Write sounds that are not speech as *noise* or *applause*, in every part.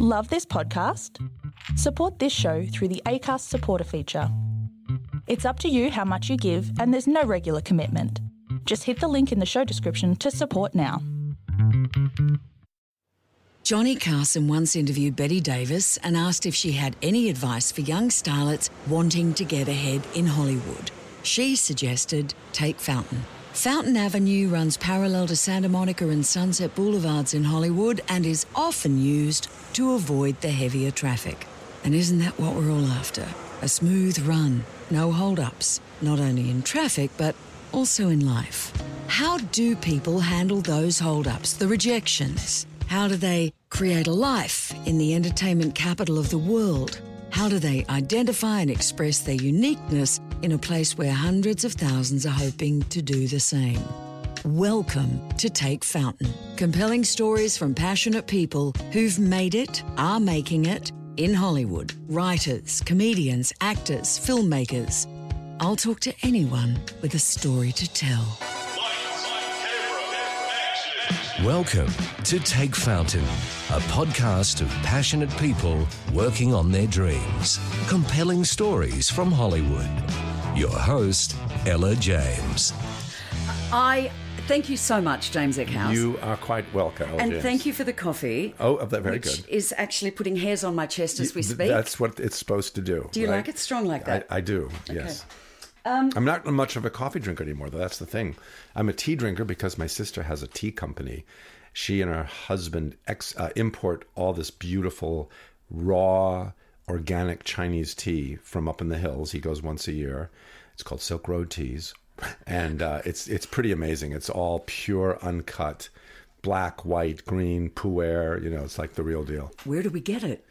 Love this podcast? Support this show through the ACAST supporter feature. It's up to you how much you give, and there's no regular commitment. Just hit the link in the show description to support now. Johnny Carson once interviewed Bette Davis and asked if she had any advice for young starlets wanting to get ahead in Hollywood. She suggested take Fountain. Fountain Avenue runs parallel to Santa Monica and Sunset Boulevards in Hollywood and is often used to avoid the heavier traffic. And isn't that what we're all after? A smooth run, no hold-ups, not only in traffic but also in life. How do people handle those hold-ups, the rejections? How do they create a life in the entertainment capital of the world? How do they identify and express their uniqueness in a place where hundreds of thousands are hoping to do the same? Welcome to Take Fountain. Compelling stories from passionate people who've made it, are making it in Hollywood. Writers, comedians, actors, filmmakers. I'll talk to anyone with a story to tell. Welcome to Take Fountain, a podcast of passionate people working on their dreams. Compelling stories from Hollywood. Your host, Ella James. I thank you so much, James Eckhouse. You are quite welcome. and thank you for the coffee. Oh, oh, that very which good. is actually putting hairs on my chest as we speak. That's what it's supposed to do. Do you right? like it strong like that? I, I do. Yes. I'm not much of a coffee drinker anymore, though. That's the thing. I'm a tea drinker because my sister has a tea company. She and her husband ex, uh, import all this beautiful, raw, organic Chinese tea from up in the hills. He goes once a year. It's called Silk Road Teas, and uh, it's it's pretty amazing. It's all pure, uncut, black, white, green, pu'er. You know, it's like the real deal. Where do we get it?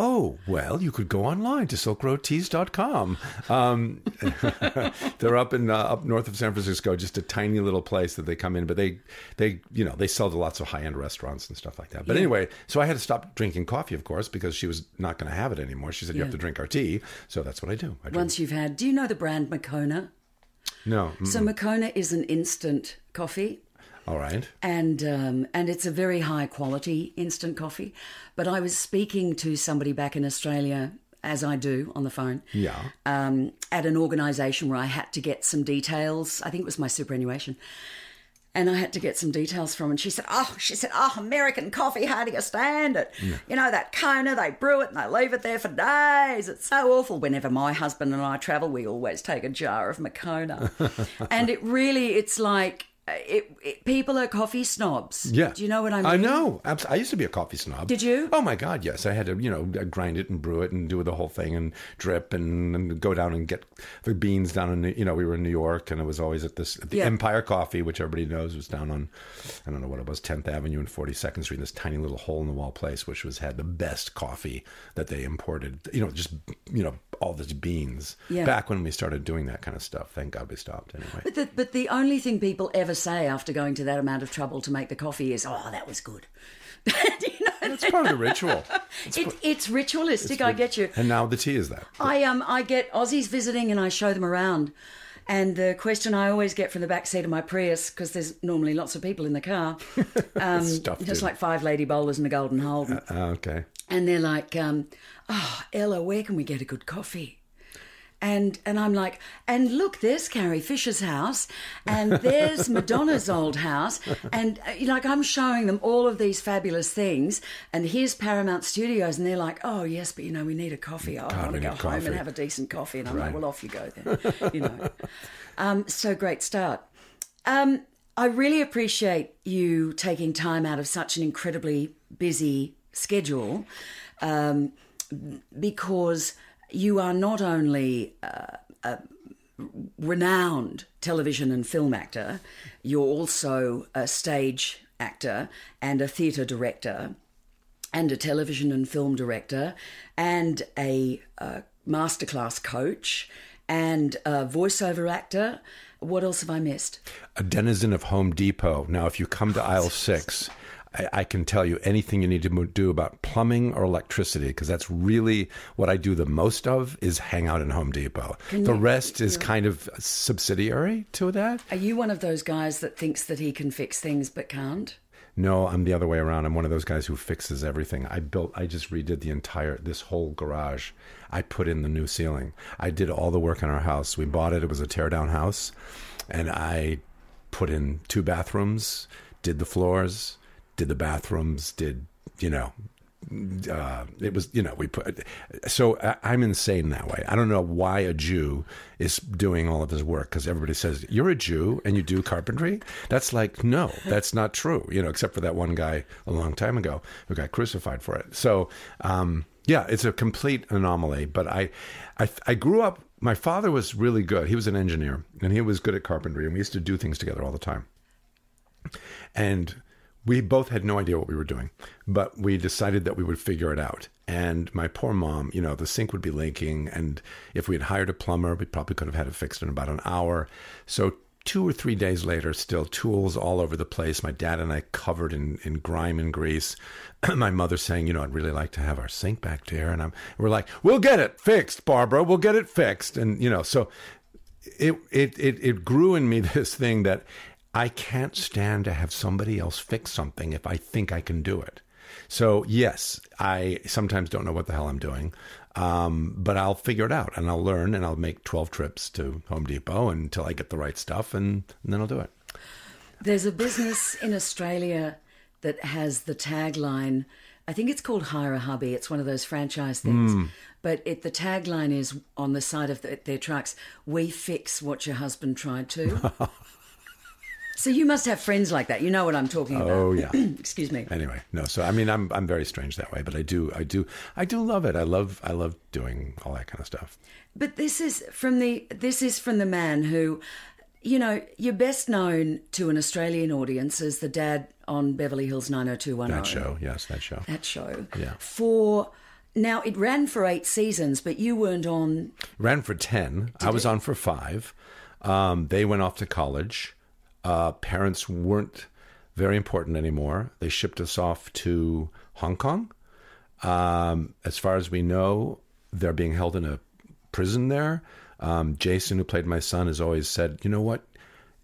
Oh, well, you could go online to silkroadteas.com. Um, *laughs* they're up in uh, up north of San Francisco, just a tiny little place that they come in, but they they you know, they sell to lots of high-end restaurants and stuff like that. But anyway, so I had to stop drinking coffee, of course, because she was not going to have it anymore. She said you have to drink our tea, so that's what I do. I. Once you've had, do you know the brand Moccona? No. mm, So Moccona is an instant coffee. All right. and um, and it's a very high quality instant coffee. But I was speaking to somebody back in Australia, as I do on the phone, Yeah. um, at an organisation where I had to get some details. I think it was my superannuation. And I had to get some details from, and she said, "Oh, she said, oh, American coffee, how do you stand it? You know that Kona, they brew it and they leave it there for days. It's so awful. Whenever my husband and I travel, we always take a jar of Moccona, *laughs* and it really, it's like Uh, it, it, people are coffee snobs. Yeah. do you know what I mean? I know. I used to be a coffee snob. Did you? Oh my God, yes. I had to, you know, uh, grind it and brew it and do the whole thing and drip and, and go down and get the beans down in, you know, we were in New York and it was always at this at the Yeah. Empire Coffee, which everybody knows was down on, I don't know what it was, 10th Avenue and 42nd Street, this tiny little hole in the wall place, which was had the best coffee that they imported. You know, just you know all this beans. Yeah. Back when we started doing that kind of stuff. Thank God we stopped anyway. But the, but the only thing people ever say after going to that amount of trouble to make the coffee is, "Oh, that was good." *laughs* you know, It's part of the ritual. it, it's ritualistic. I get you. And now the tea is that. I um I get Aussies visiting and I show them around. And the question I always get from the back seat of my Prius, because there's normally lots of people in the car, *laughs* um, Stuffed just like five lady bowlers and a golden Holden, Ah, okay. and they're like, um, "Oh, Ella, where can we get a good coffee?" And and I'm like, and look, there's Carrie Fisher's house, and there's *laughs* Madonna's old house, and uh, like I'm showing them all of these fabulous things, and here's Paramount Studios, and they're like, oh yes, but you know we need a coffee. Oh, I want to go home and have a decent coffee, and I'm like, well, off you go then, you know. *laughs* Um, so great start. Um, I really appreciate you taking time out of such an incredibly busy schedule um, because you are not only uh, a renowned television and film actor, you're also a stage actor and a theatre director and a television and film director and a uh, masterclass coach and a voiceover actor. What else have I missed? a denizen of Home Depot. Now, if you come to aisle six, I, I can tell you anything you need to do about plumbing or electricity because that's really what I do the most of is hang out in Home Depot. the rest is kind of subsidiary to that. Are you one of those guys that thinks that he can fix things but can't? No, I'm the other way around. I'm one of those guys who fixes everything. I built, I just redid the entire, this whole garage. I put in the new ceiling. I did all the work on our house. We bought it. It was a tear down house. And I put in two bathrooms, did the floors, did the bathrooms, did, you know, uh, it was you know we put so I, am insane that way. I don't know why a Jew is doing all of his work because everybody says you're a Jew and you do carpentry. That's like no, that's not true. You know, except for that one guy a long time ago who got crucified for it. So um, yeah, it's a complete anomaly. But I, I I grew up. My father was really good. He was an engineer and he was good at carpentry, and we used to do things together all the time. And we both had no idea what we were doing, but we decided that we would figure it out. And my poor mom, you know, the sink would be leaking. And if we had hired a plumber, we probably could have had it fixed in about an hour. So, two or three days later, still tools all over the place. My dad and I covered in, in grime and grease. *clears throat* my mother saying, you know, I'd really like to have our sink back there. And I'm, we're like, we'll get it fixed, Barbara. We'll get it fixed. And, you know, so it, it, it, it grew in me *laughs* this thing that I can't stand to have somebody else fix something if I think I can do it. So, yes, I sometimes don't know what the hell I'm doing, um, but I'll figure it out and I'll learn and I'll make 12 trips to Home Depot until I get the right stuff and, and then I'll do it. There's a business in Australia that has the tagline. I think it's called Hire a Hubby. It's one of those franchise things. Mm. But it, the tagline is on the side of the, their trucks We fix what your husband tried to. *laughs* So you must have friends like that. You know what I'm talking about. Oh yeah. *clears throat* Excuse me. Anyway, no. So I mean, I'm I'm very strange that way, but I do I do I do love it. I love I love doing all that kind of stuff. But this is from the this is from the man who, you know, you're best known to an Australian audience as the dad on Beverly Hills 90210. That show, yes, that show. That show. Yeah. For now, it ran for eight seasons, but you weren't on. Ran for ten. I was it? on for five. Um, they went off to college. Uh, parents weren't very important anymore. They shipped us off to Hong Kong. Um, as far as we know, they're being held in a prison there. Um, Jason, who played my son, has always said, "You know what,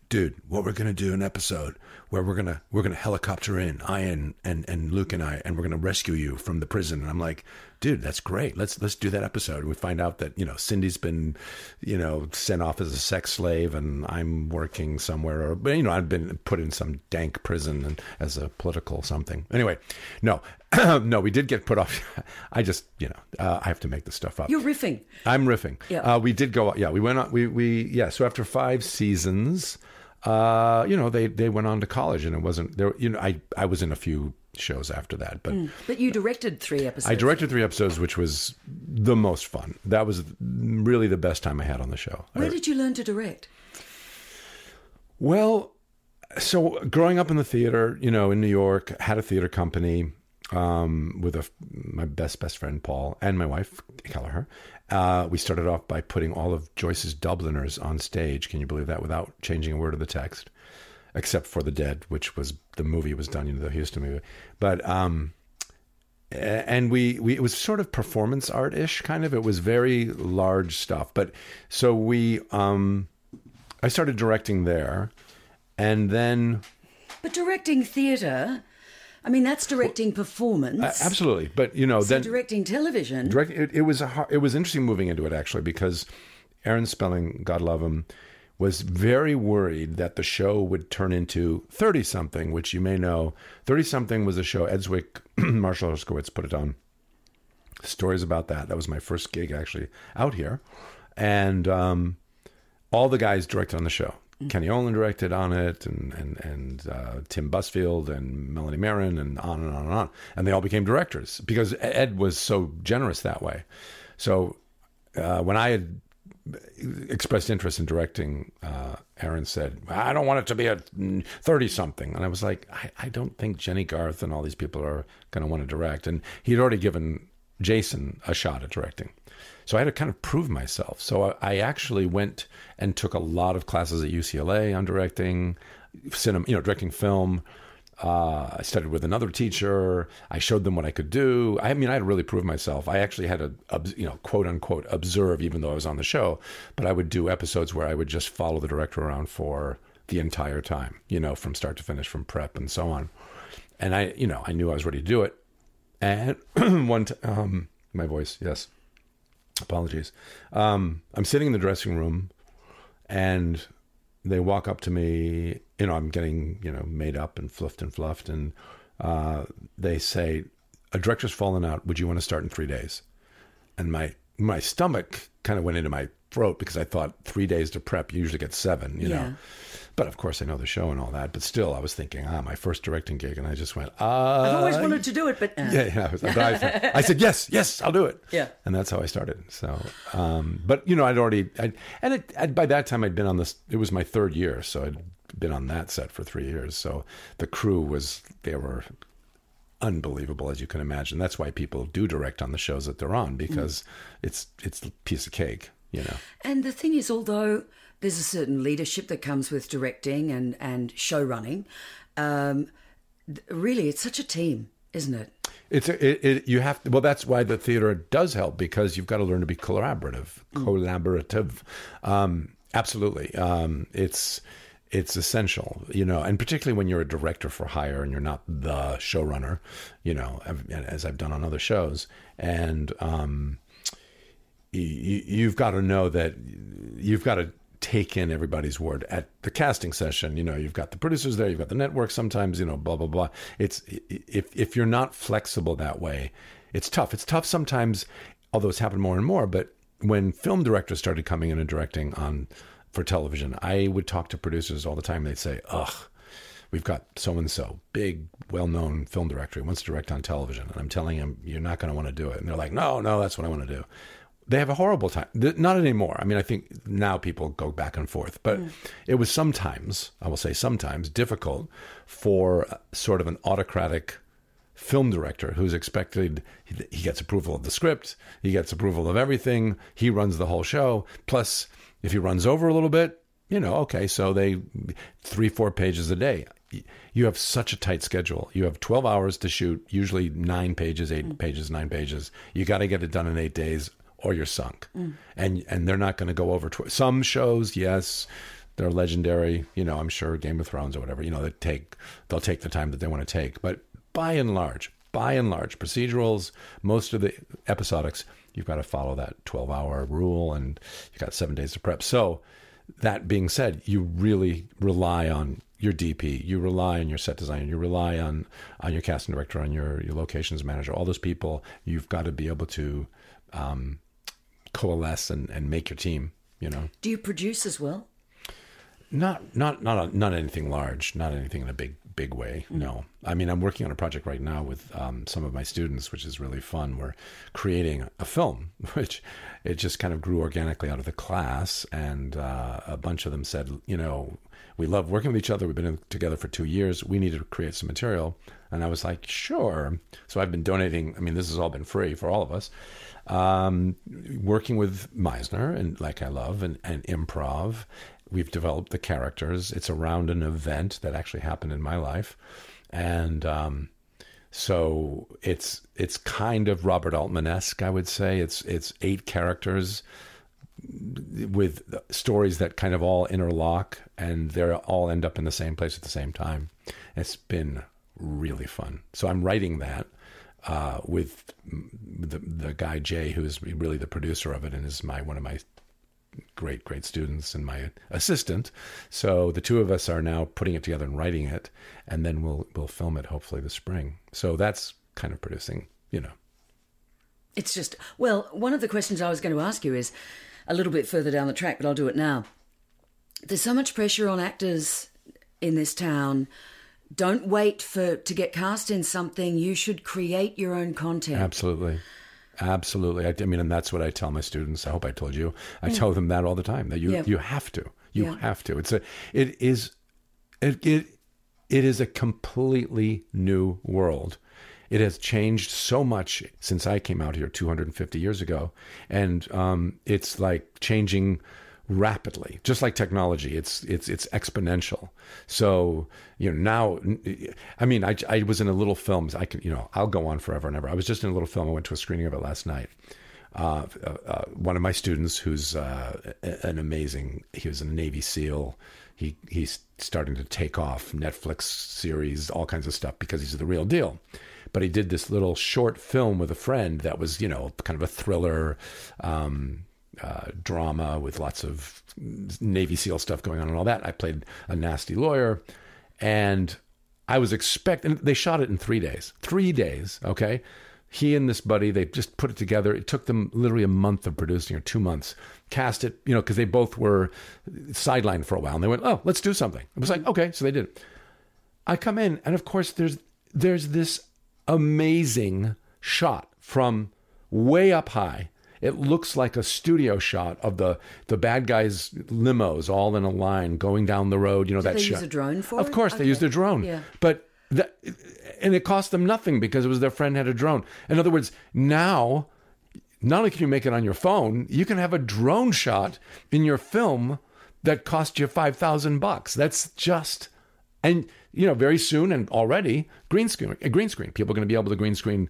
dude? What we're gonna do an episode where we're gonna we're gonna helicopter in Ian and and Luke and I, and we're gonna rescue you from the prison." And I'm like, dude, that's great. Let's let's do that episode. We find out that you know Cindy's been, you know, sent off as a sex slave, and I'm working somewhere, or but you know, I've been put in some dank prison and as a political something. Anyway, no, *clears throat* no, we did get put off. *laughs* I just, you know, uh, I have to make this stuff up. You're riffing. I'm riffing. Yeah. Uh, we did go. Yeah, we went on. We we yeah. So after five seasons. Uh, you know, they, they went on to college and it wasn't there. You know, I, I was in a few shows after that. But mm. but you directed three episodes. I directed three episodes, which was the most fun. That was really the best time I had on the show. Where did you learn to direct? Well, so growing up in the theater, you know, in New York, had a theater company um, with a, my best best friend Paul and my wife Kelleher. Uh, we started off by putting all of Joyce's Dubliners on stage. Can you believe that? Without changing a word of the text except for the Dead, which was the movie was done, you know, the Huston movie. But um, and we we it was sort of performance art ish kind of. It was very large stuff. But so we um, I started directing there, and then. But directing theatre. I mean, that's directing performance. Uh, absolutely, but you know, so then directing television. Direct, it, it was a, it was interesting moving into it actually because Aaron Spelling, God love him, was very worried that the show would turn into 30 something, which you may know. 30 something was a show, Ed Zwick, *clears throat* Marshall Herskovitz put it on. Stories about that. That was my first gig actually out here. And um, all the guys directed on the show. Mm-hmm. Kenny Olin directed on it, and and and uh, Tim Busfield and Melanie Mayron, and on and on and on. And they all became directors because Ed was so generous that way. So uh, when I had expressed interest in directing, uh, Aaron said, I don't want it to be a 30 something. And I was like, I, I, don't think Jennie Garth and all these people are going to want to direct. And he'd already given Jason a shot at directing. So I had to kind of prove myself. So I, I actually went and took a lot of classes at UCLA on directing, cinema, you know, directing film. Uh, I studied with another teacher. I showed them what I could do. I mean, I had to really prove myself. I actually had to, you know, quote unquote, observe, even though I was on the show. But I would do episodes where I would just follow the director around for the entire time, you know, from start to finish, from prep and so on. and I, you know, I knew I was ready to do it. And *clears throat* one, t- um, my voice, yes, apologies. Um, I'm sitting in the dressing room, and they walk up to me. You know, I'm getting you know made up and fluffed and fluffed, and uh, they say, "A director's fallen out. Would you want to start in three days?" And my my stomach kind of went into my throat because I thought three days to prep you usually get seven. You Yeah. know. But of course, I know the show and all that. But still, I was thinking, ah, my first directing gig, and I just went, ah. I've always wanted to do it, but uh, Yeah, yeah. I, was- I, I said yes, yes, I'll do it. Yeah. and that's how I started. So, um, but you know, I'd already, I'd, and it, I'd, by that time, I'd been on this. It was my third year, so I'd been on that set for three years. So the crew was, they were unbelievable, as you can imagine. That's why people do direct on the shows that they're on because it's it's a piece of cake, you know. And the thing is, although there's a certain leadership that comes with directing and, and show running, um, really, it's such a team, isn't it? It's a, it, it, you have to, well. That's why the theater does help because you've got to learn to be collaborative. Collaborative, um, absolutely. Um, it's it's essential, you know, and particularly when you're a director for hire and you're not the showrunner, you know, as I've done on other shows, and um, you, you've got to know that you've got to take in everybody's word at the casting session. You know, you've got the producers there, you've got the network. Sometimes, you know, blah blah blah. It's if if you're not flexible that way, it's tough. It's tough sometimes, although it's happened more and more. But when film directors started coming in and directing on for television, I would talk to producers all the time. They'd say, "Ugh." We've got so and so, big, well known film director, wants to direct on television. And I'm telling him, you're not going to want to do it. And they're like, no, no, that's what I want to do they have a horrible time. Not anymore. I mean, I think now people go back and forth, but it was sometimes, I will say sometimes, difficult for uh, sort of an autocratic film director who's expected he gets approval of the script, he gets approval of everything, he runs the whole show. Plus, if he runs over a little bit, you know, okay, so they three, four pages a day. You have such a tight schedule. You have 12 hours to shoot, usually nine pages, eight pages, nine pages. You got to get it done in eight days or you're sunk. And and they're not going to go over tw- some shows, yes, they're legendary, you know, I'm sure Game of Thrones or whatever, you know, they take they'll take the time that they want to take, but by and large, by and large, procedurals, most of the episodics, you've got to follow that 12-hour rule and you've got 7 days to prep. So, that being said, you really rely on your DP, you rely on your set designer, you rely on on your casting director, on your your locations manager, all those people. You've got to be able to um, coalesce and, and make your team. You know, Do you produce as well? not not not not anything large, not anything in a big big way. No, I mean I'm working on a project right now with um, some of my students, which is really fun. We're creating a film, *laughs* which it just kind of grew organically out of the class, and uh, a bunch of them said, you know, we love working with each other. We've been together for two years. We need to create some material, and I was like, sure. So I've been donating. I mean, this has all been free for all of us. Um, working with Meisner and like I love and, and improv. We've developed the characters. It's around an event that actually happened in my life, and um, so it's it's kind of Robert Altman esque. I would say it's it's eight characters with stories that kind of all interlock and they all end up in the same place at the same time. It's been really fun. So I'm writing that uh, with the the guy Jay, who's really the producer of it, and is my one of my great great students and my assistant. So the two of us are now putting it together and writing it, and then we'll we'll film it hopefully this spring. So that's kind of producing, you know. It's just, well, one of the questions I was going to ask you is a little bit further down the track, but I'll do it now. There's so much pressure on actors in this town. Don't wait for to get cast in something. You should create your own content. Absolutely. Absolutely. I, I mean, and that's what I tell my students. I hope I told you. I tell them that all the time that you Yeah. you have to. You Yeah. have to. It's a it is it, it it is a completely new world. It has changed so much since I came out here 250 years ago, and um, it's like changing rapidly, just like technology. It's it's it's exponential. So you know now, I mean, I I was in a little film. I can you know I'll go on forever and ever. I was just in a little film. I went to a screening of it last night. uh, uh, uh, one of my students who's uh, an amazing, he was a Navy SEAL. He, he's starting to take off Netflix series, all kinds of stuff because he's the real deal. But he did this little short film with a friend that was, you know, kind of a thriller, um, uh, drama with lots of Navy SEAL stuff going on and all that. I played a nasty lawyer, and I was expecting. They shot it in three days. Three days. Okay, he and this buddy they just put it together. It took them literally a month of producing or two months. Cast it, you know, because they both were sidelined for a while, and they went, "Oh, let's do something." It was like, okay, so they did. I come in, and of course, there's there's this amazing shot from way up high. It looks like a studio shot of the the bad guys' limos all in a line going down the road. You know Did that they shot. use a drone for Of it? course, they Okay. used a drone. Yeah. But that, and it cost them nothing because it was their friend had a drone. In other words, now not only can you make it on your phone, you can have a drone shot in your film that cost you five thousand bucks. That's just and you know very soon and already green screen green screen. People are going to be able to green screen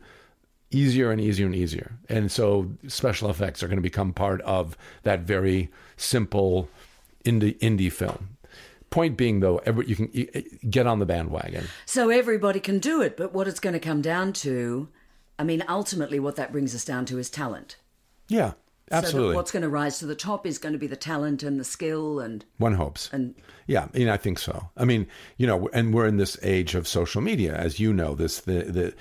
easier and easier and easier. And so special effects are going to become part of that very simple indie indie film. Point being, though, every, you can get on the bandwagon. So everybody can do it, but what it's going to come down to, I mean, ultimately, what that brings us down to is talent. Yeah, So absolutely. what's going to rise to the top is going to be the talent and the skill and One hopes. and Yeah, I mean, I think so. I mean, you know, and we're in this age of social media, as you know. This the the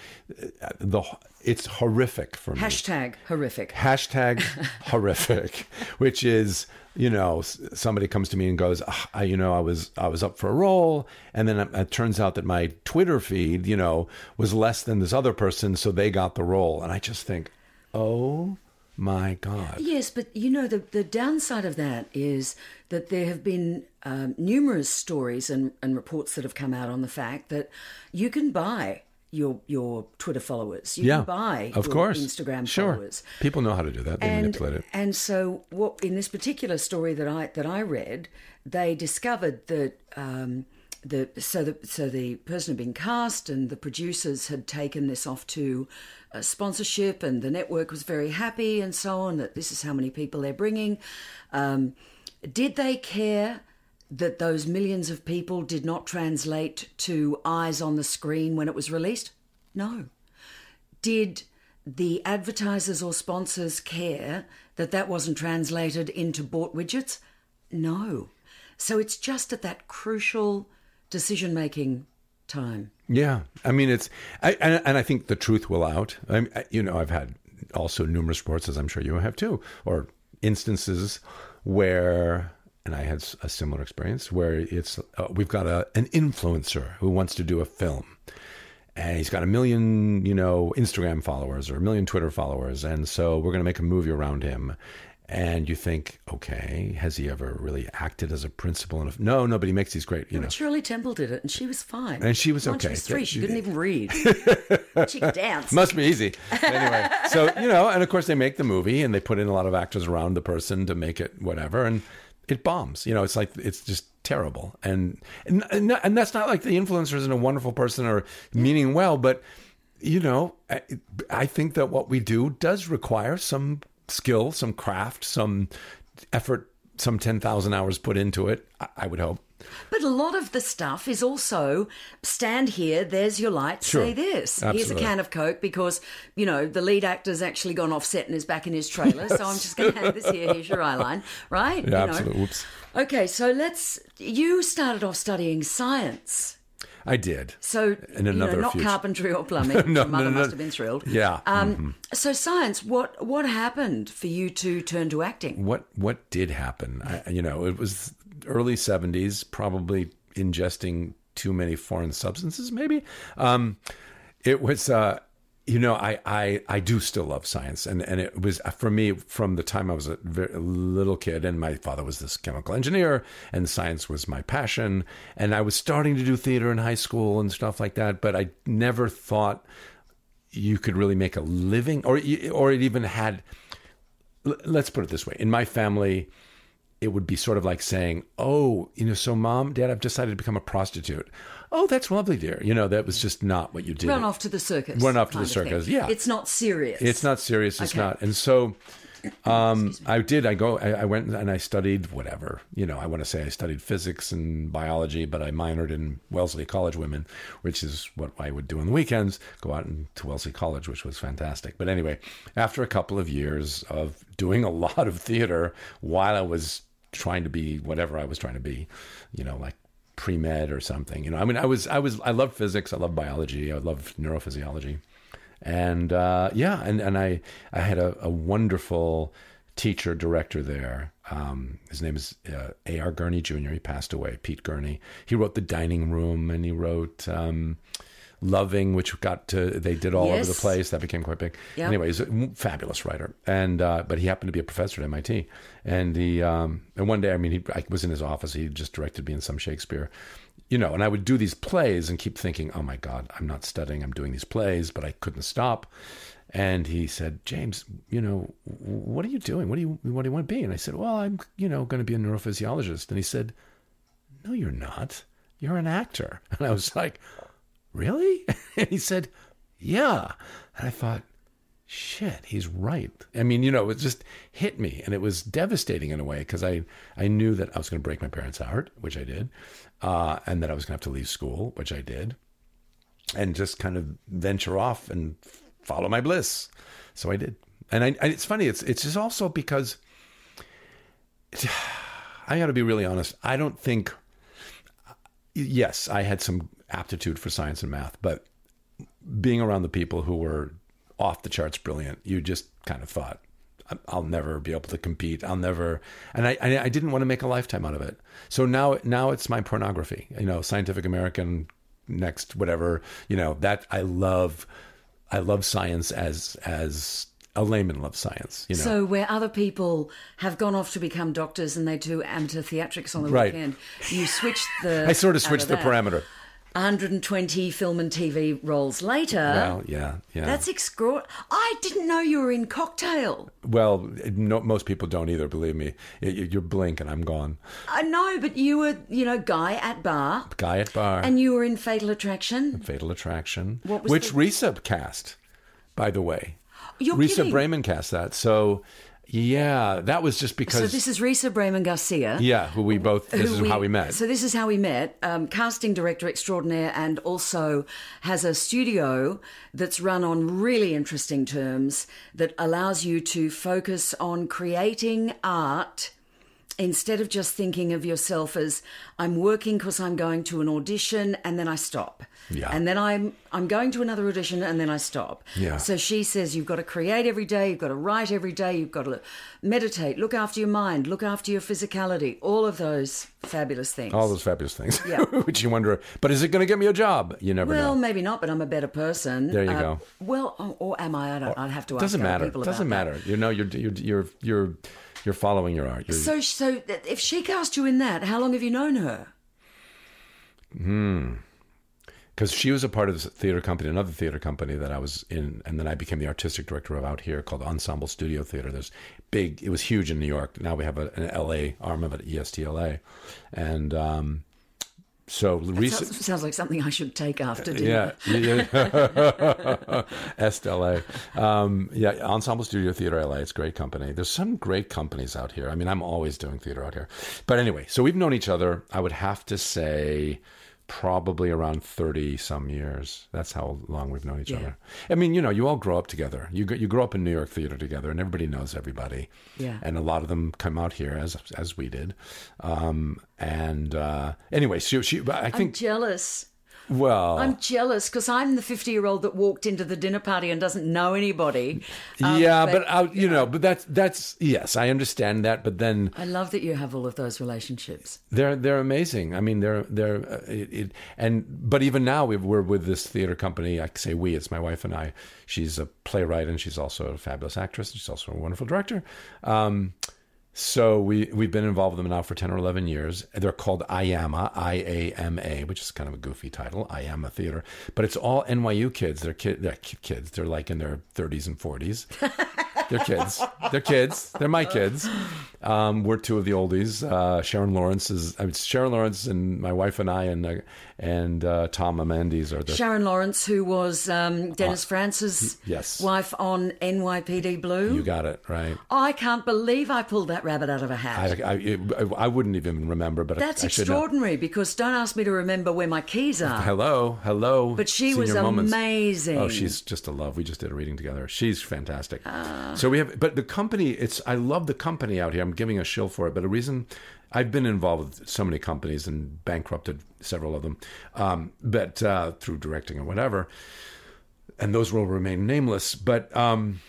the it's horrific for me. hashtag horrific. Hashtag *laughs* horrific, which is you know somebody comes to me and goes, "Ah, I, you know, I was I was up for a role, and then it, it turns out that my Twitter feed, you know, was less than this other person, so they got the role, and I just think, oh my god, Yes, but you know the the downside of that is that there have been um, numerous stories and, and reports that have come out on the fact that you can buy your your Twitter followers, you yeah, can buy of course, Instagram sure. followers. People know how to do that; they and, manipulate it. And so, what in this particular story that I that I read, they discovered that um, the so the so the person had been cast, and the producers had taken this off to a sponsorship, and the network was very happy, and so on. That this is how many people they're bringing. Um, did they care? That those millions of people did not translate to eyes on the screen when it was released? No did the advertisers or sponsors care that that wasn't translated into bought widgets? No. So it's just at that crucial decision making time. Yeah, I mean it's, I, and, and I think the truth will out. I, you know, I've had also numerous reports, as I'm sure you have too, or instances where, and I had a similar experience where it's uh, we've got a an influencer who wants to do a film, and he's got a million, you know, Instagram followers or a million Twitter followers, and so we're going to make a movie around him. And you think, okay, has he ever really acted as a principal? And no, no, but he makes these great, you know. But Shirley Temple did it and she was fine. And she was When She okay. was three. She couldn't even read. *laughs* she could dance. Must be easy. *laughs* Anyway, so you know, and of course they make the movie and they put in a lot of actors around the person to make it whatever, and it bombs. You know, it's like it's just terrible, and and and, that's not like the influencer isn't a wonderful person or meaning well, but you know, I, I think that what we do does require some skill, some craft, some effort, some ten thousand hours put into it. I, I would hope. But a lot of the stuff is also stand here, there's your light, Sure. say this. Here's a can of Coke because, you know, the lead actor's actually gone off set and is back in his trailer. So I'm just going to hand this here. Here's your eye line, right? Yeah, You know. absolutely. Okay, so let's. You started off studying science. I did. So, In you another know, not future. carpentry or *laughs* plumbing. No, your mother no, no. must have been thrilled. Yeah. Um, mhm. So, science, what what happened for you to turn to acting? what what did happen? I, you know, it was early seventies, probably ingesting too many foreign substances. Maybe um, it was. Uh, you know, I, I I do still love science, and and it was for me from the time I was a, very, a little kid, and my father was this chemical engineer, and science was my passion, and I was starting to do theater in high school and stuff like that, but I never thought you could really make a living, or or it even had let's put it this way in my family it would be sort of like saying, "Oh, you know, so mom, dad, I've decided to become a prostitute." Oh, that's lovely, dear. You know, that was just not what you did. Run off to the circus. Run off to the circus, yeah. It's not serious. It's not serious. It's Okay. not. And so, um, I did. I go. I, I went and I studied whatever. You know, I want to say I studied physics and biology, but I minored in Wellesley College Women, which is what I would do on the weekends. Go out and- to Wellesley College, which was fantastic. But anyway, after a couple of years of doing a *laughs* lot of theater while I was trying to be whatever I was trying to be, you know, like pre med or something. You know, I mean, I was, I was, I loved physics. I loved biology. I loved neurophysiology and uh, yeah, and, and I I had a, a wonderful teacher director there. Um, his name is uh, A.R. Gurney Jr. He passed away. Pete Gurney. He wrote The Dining Room, and he wrote um, Loving, which got to they did all over the place. That became quite big. Yep. Anyway, he's a fabulous writer, and uh, but he happened to be a professor at MIT. And he um, and one day, I mean, he, I was in his office. He just directed me in some Shakespeare you know, and I would do these plays and keep thinking, oh my God, I'm not studying, I'm doing these plays, but I couldn't stop. And he said, James, you know, what are you doing? What do you what do you want to be? And I said, well, I'm, you know, going to be a neurophysiologist. And he said, no, you're not. You're an actor. *laughs* And I was like, really? *laughs* And he said, yeah. And I thought, shit, he's right. I mean, you know, it just hit me, and it was devastating in a way because I I knew that I was going to break my parents' heart, which I did, uh, and that I was going to have to leave school, which I did, and just kind of venture off and follow my bliss. So I did, and I, and it's funny. It's it's just also because *sighs* I got to be really honest. I don't think. Yes, I had some aptitude for science and math, but being around the people who were off the charts brilliant, you just kind of thought, "I- I'll never be able to compete. I'll never, and I, I, didn't want to make a lifetime out of it. So now, now it's my pornography. You know, Scientific American, next whatever. You know that I love. I love science as as a layman loves science. You know, So where other people have gone off to become doctors and they do amateur theatrics on the Right. weekend, you switch the. I sort of switched the that. parameter. 120 film and TV roles later. Well, yeah, yeah. That's extraordinary. I didn't know you were in Cocktail. well, no, most people don't either. Believe me, you, blink and I'm gone. I know, but you were, you know, guy at bar, Guy at bar. and you were in Fatal Attraction. Fatal Attraction, What was which the- Risa cast, by the way. You're Risa kidding. Bramon cast that. So, yeah, that was just because. So this is Risa Bramon Garcia. yeah, who we both. This is how we met. So this is how we met. Um, casting director extraordinaire, and also has a studio that's run on really interesting terms that allows you to focus on creating art instead of just thinking of yourself as I'm working because I'm going to an audition and then I stop. Yeah. And then I'm I'm going to another audition and then I stop. Yeah. So she says you've got to create every day, you've got to write every day, you've got to meditate, look after your mind, look after your physicality, all of those fabulous things. all those fabulous things, Yeah. *laughs* which you wonder, but is it going to get me a job? You never know. well, know. maybe not, but I'm a better person. There you Uh, go. Well, or, or am I? I don't. I'd have to ask Doesn't matter. people Doesn't that. matter. You know, you're you're you're you're you're following your art. You're, So, so if she cast you in that, how long have you known her? Hmm. Because she was a part of this theater company, another theater company that I was in, and then I became the artistic director of out here called Ensemble Studio Theater. There's big, it was huge in New York. Now we have a, an LA arm of it, ESTLA, and um, so recent. Sounds, sounds like something I should take after dinner. Yeah, yeah. *laughs* SLA. Um, yeah, Ensemble Studio Theater LA. It's a great company. There's some great companies out here. I mean, I'm always doing theater out here. But anyway, so we've known each other. I would have to say probably around 30 some years. That's how long we've known each Yeah. other. I mean, you know, you all grow up together. You you grow up in New York theater together, and everybody knows everybody. Yeah. And a lot of them come out here as as we did. Um, and uh, anyway, she, she I I'm think jealous. Well, I'm jealous because I'm the 50 year old that walked into the dinner party and doesn't know anybody. Um, yeah, but, I, you know, but that's that's yes, I understand that. But then I love that you have all of those relationships. they're they're amazing. I mean, they're they're uh, it, it, and but even now we've, we're with this theater company. I say we. It's my wife and I. She's a playwright and she's also a fabulous actress. She's also a wonderful director. Um, so we we've been involved with them now for ten or eleven years. They're called IAMA, I A M A, which is kind of a goofy title, IAMA Theater. But it's all NYU kids. They're kid, they're kids. They're like in their thirties and forties. They're kids. They're kids. They're my kids. Um, we're two of the oldies. Uh, Sharon Lawrence is I mean, Sharon Lawrence and my wife and I and uh, and uh, Tom Amandes are the Sharon Lawrence, who was um, Dennis Franz's yes. wife on NYPD Blue. You got it right. I can't believe I pulled that rabbit out of a hat. I, I, I wouldn't even remember, but That's I, extraordinary because don't ask me to remember where my keys are. Hello, hello. But she was moments. amazing. Oh, she's just a love. We just did a reading together. She's fantastic. so we have, but the company, it's, I love the company out here. I'm giving a shill for it, but a reason I've been involved with so many companies and bankrupted several of them, um, but uh, through directing or whatever, and those will remain nameless. But um,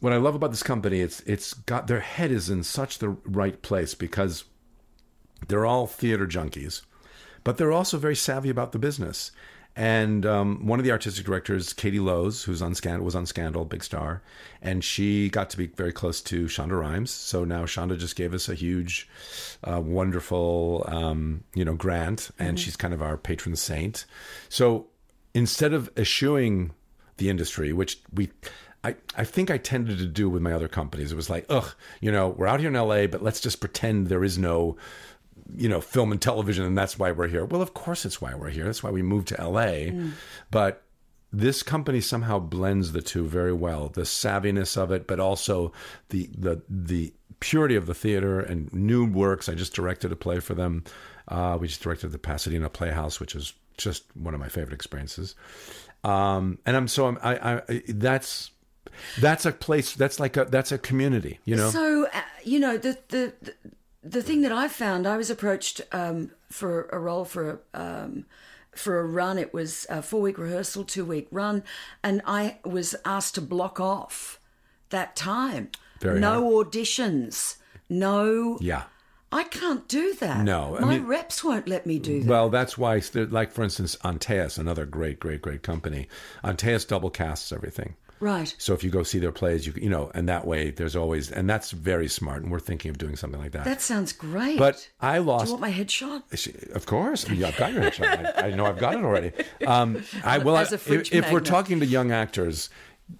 what I love about this company, it's it's got their head is in such the right place because they're all theater junkies, but they're also very savvy about the business. And um, one of the artistic directors, Katie Lowes, who's on Scandal, was on Scandal, big star, and she got to be very close to Shonda Rhimes. So now Shonda just gave us a huge, uh, wonderful, um, you know, grant, and she's kind of our patron saint. So instead of eschewing the industry, which we, I, I think I tended to do with my other companies, it was like, ugh, you know, we're out here in LA, but let's just pretend there is no you know, film and television, and that's why we're here. Well, of course, it's why we're here. That's why we moved to LA. But this company somehow blends the two very well. The savviness of it, but also the the the purity of the theater and new works. I just directed a play for them. Uh, we just directed the Pasadena Playhouse, which is just one of my favorite experiences. Um, and I'm so I'm, I, I that's that's a place that's like a that's a community, you know. So, uh, you know, the, the the the thing that I found, I was approached um, for a role for a um, for a run. It was a four week rehearsal, two week run, and I was asked to block off that time. Very no auditions. No. yeah. I can't do that. No, I my mean- reps won't let me do that. Well, that's why, like for instance, Antaeus, another great, great, great company. Antaeus double casts everything. Right. So if you go see their plays, you you know, and that way there's always, and that's very smart. And we're thinking of doing something like that. That sounds great. but I do lost. you want my headshot? Of course, yeah, I've got your headshot. I, I know I've got it already. Um, I well, As a if, if we're talking to young actors,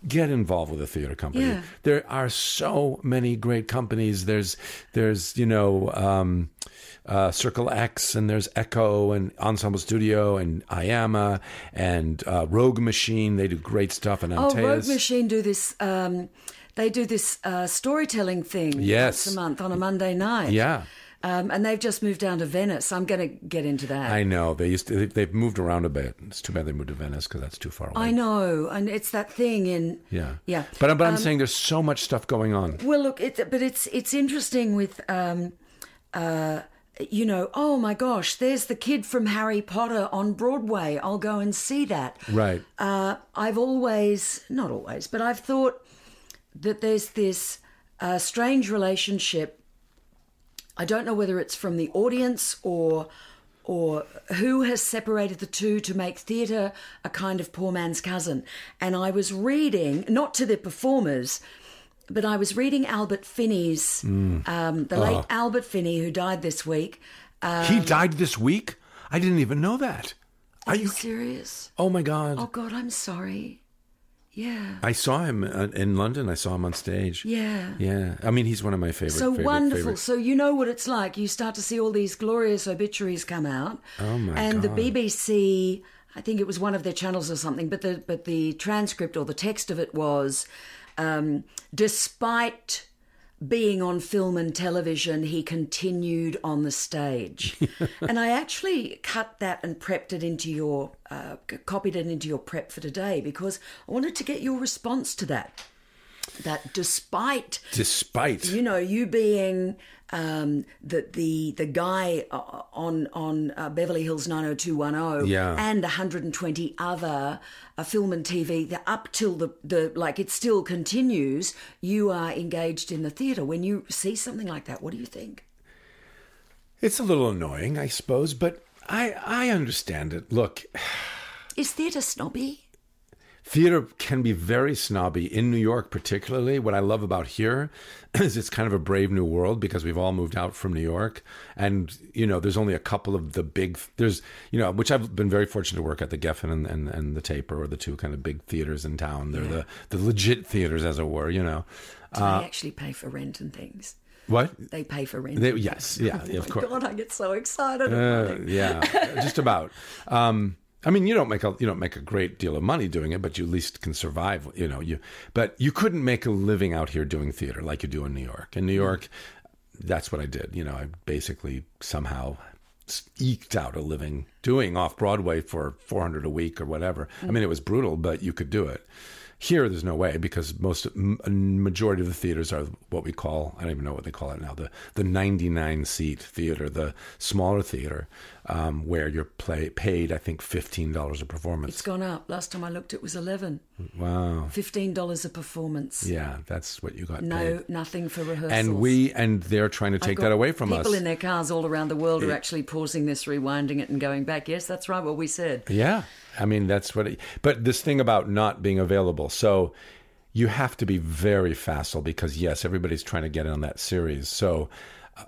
get involved with a theater company. Yeah. There are so many great companies. There's there's you know. Um, uh, Circle X and there's Echo and Ensemble Studio and IAMA and uh, Rogue Machine. They do great stuff. And Oh, Rogue Machine do this. Um, they do this uh, storytelling thing Yes. once a month on a Monday night. Yeah. Um, and they've just moved down to Venice. I'm going to get into that. I know they used to. They've moved around a bit. It's too bad they moved to Venice because that's too far away. I know, and it's that thing in Yeah, yeah. But, but I'm Um, saying there's so much stuff going on. Well, look, it, but it's it's interesting with, um, uh, you know, oh my gosh, there's the kid from Harry Potter on Broadway. I'll go and see that. Right. Uh, I've always, not always, but I've thought that there's this uh, strange relationship. I don't know whether it's from the audience or or who has separated the two to make theatre a kind of poor man's cousin. And I was reading, not to the performers, but I was reading Albert Finney's, um, the late Albert Finney, who died this week. Uh, he died this week. I didn't even know that. Are are you? you serious? Oh my God! Oh God, I'm sorry. Yeah, I saw him uh, in London. I saw him on stage. yeah. Yeah. I mean, he's one of my favorite. so favorite, wonderful. favorite- So you know what it's like. You start to see all these glorious obituaries come out. Oh, my god And God. the BBC, I think it was one of their channels or something, but the but the transcript or the text of it was, um, despite being on film and television, he continued on the stage. *laughs* and I actually cut that and prepped it into your, uh, copied it into your prep for today because I wanted to get your response to that. That despite Despite. you know, you being um, the the the guy uh, on on uh, Beverly Hills 90210 Yeah. and 120 other uh, film and TV, the, up till the the like it still continues. You are engaged in the theatre. When you see something like that, what do you think? It's a little annoying, I suppose, but I I understand it. Look, *sighs* Is theatre snobby? Theater can be very snobby in New York, particularly. What I love about here *clears throat* is it's kind of a brave new world because we've all moved out from New York, and you know, there's only a couple of the big. There's you know, which I've been very fortunate to work at the Geffen and, and, and the Taper, or the two kind of big theaters in town. They're the the legit theaters, as it were. You know, Do they actually pay for rent and things? What? They pay for rent. They, yes, yeah, *laughs* oh of course. God, I get so excited. Uh, yeah, just about. *laughs* Um, I mean, you don't make a you don't make a great deal of money doing it, but you at least can survive. You know, you but you couldn't make a living out here doing theater like you do in New York. In New mm-hmm. York, that's what I did. You know, I basically somehow eked out a living doing off Broadway for 400 a week or whatever. I mm. mean, it was brutal, but you could do it. Here, there's no way because most majority of the theaters are what we call I don't even know what they call it now the the 99 seat theater, the smaller theater, um, where you're play, paid I think fifteen dollars a performance. It's gone up. Last time I looked, it was eleven. Wow, fifteen dollars a performance. Yeah, that's what you got. No, paid. nothing for rehearsals. And we and they're trying to take that away from people us. People in their cars all around the world it, are actually pausing this, rewinding it, and going back. Yes, that's right. What we said. Yeah, I mean, that's what. It, but this thing about not being available, so you have to be very facile because yes, everybody's trying to get in on that series. So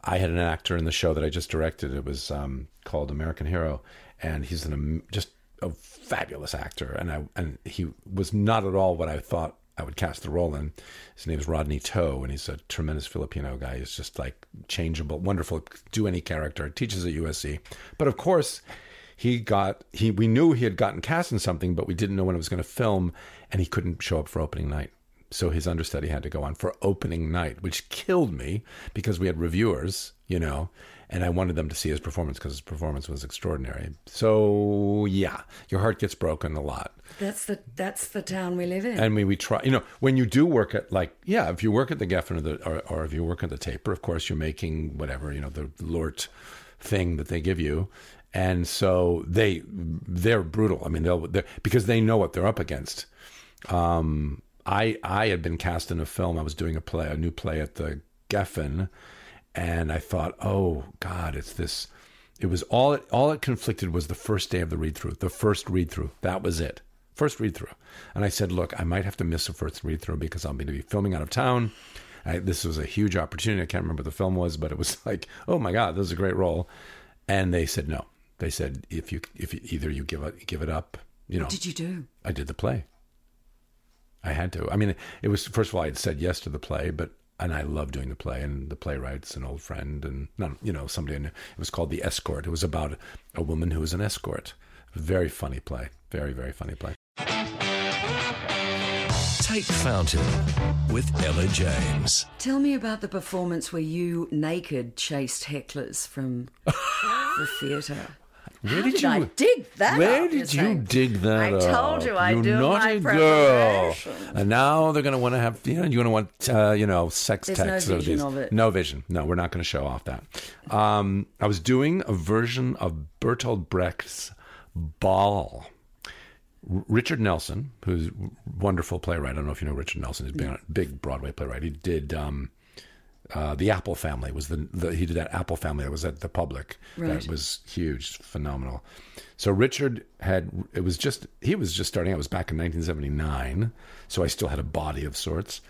I had an actor in the show that I just directed. It was um, called American Hero, and he's an just a fabulous actor, and I and he was not at all what I thought I would cast the role in. His name is Rodney To, and he's a tremendous Filipino guy. He's just like changeable, wonderful, do any character. Teaches at USC, but of course he got he we knew he had gotten cast in something, but we didn't know when it was going to film, and he couldn't show up for opening night. So his understudy had to go on for opening night, which killed me because we had reviewers, you know, and I wanted them to see his performance because his performance was extraordinary. So yeah, your heart gets broken a lot. That's the that's the town we live in. And we we try, you know, when you do work at like yeah, if you work at the Geffen or the or, or if you work at the Taper, of course you're making whatever you know the LORT thing that they give you, and so they they're brutal. I mean, they'll because they know what they're up against. Um, I I had been cast in a film. I was doing a play, a new play at the Geffen, and I thought, oh God, it's this. It was all it all it conflicted was the first day of the read through. The first read through. That was it. First read through. And I said, look, I might have to miss the first read through because I'm going to be filming out of town. I, this was a huge opportunity. I can't remember what the film was, but it was *laughs* like, oh my God, this is a great role. And they said no. They said if you if you, either you give it give it up, you know. What did you do? I did the play. I had to. I mean, it was first of all I had said yes to the play, but and I love doing the play. And the playwright's an old friend, and you know somebody. It was called The Escort. It was about a woman who was an escort. Very funny play. Very very funny play. Take Fountain with Ella James. Tell me about the performance where you naked chased hecklers from the theatre. Where did, did you I dig that Where up, did you're you dig that I told you I you do naughty my girl. And now they're going to want to have you know you want to want uh, you know sex There's no texts vision these. of. No vision. No, we're not going to show off that. Um, I was doing a version of Bertolt Brecht's Baal. Richard Nelson, who's a wonderful playwright. I don't know if you know Richard Nelson. He's been a big Broadway playwright. He did um, uh, the Apple Family. Was the, the he did that Apple Family that was at the Public. Right. That was huge, phenomenal. So Richard had it was just he was just starting out. It was back in 1979, so I still had a body of sorts.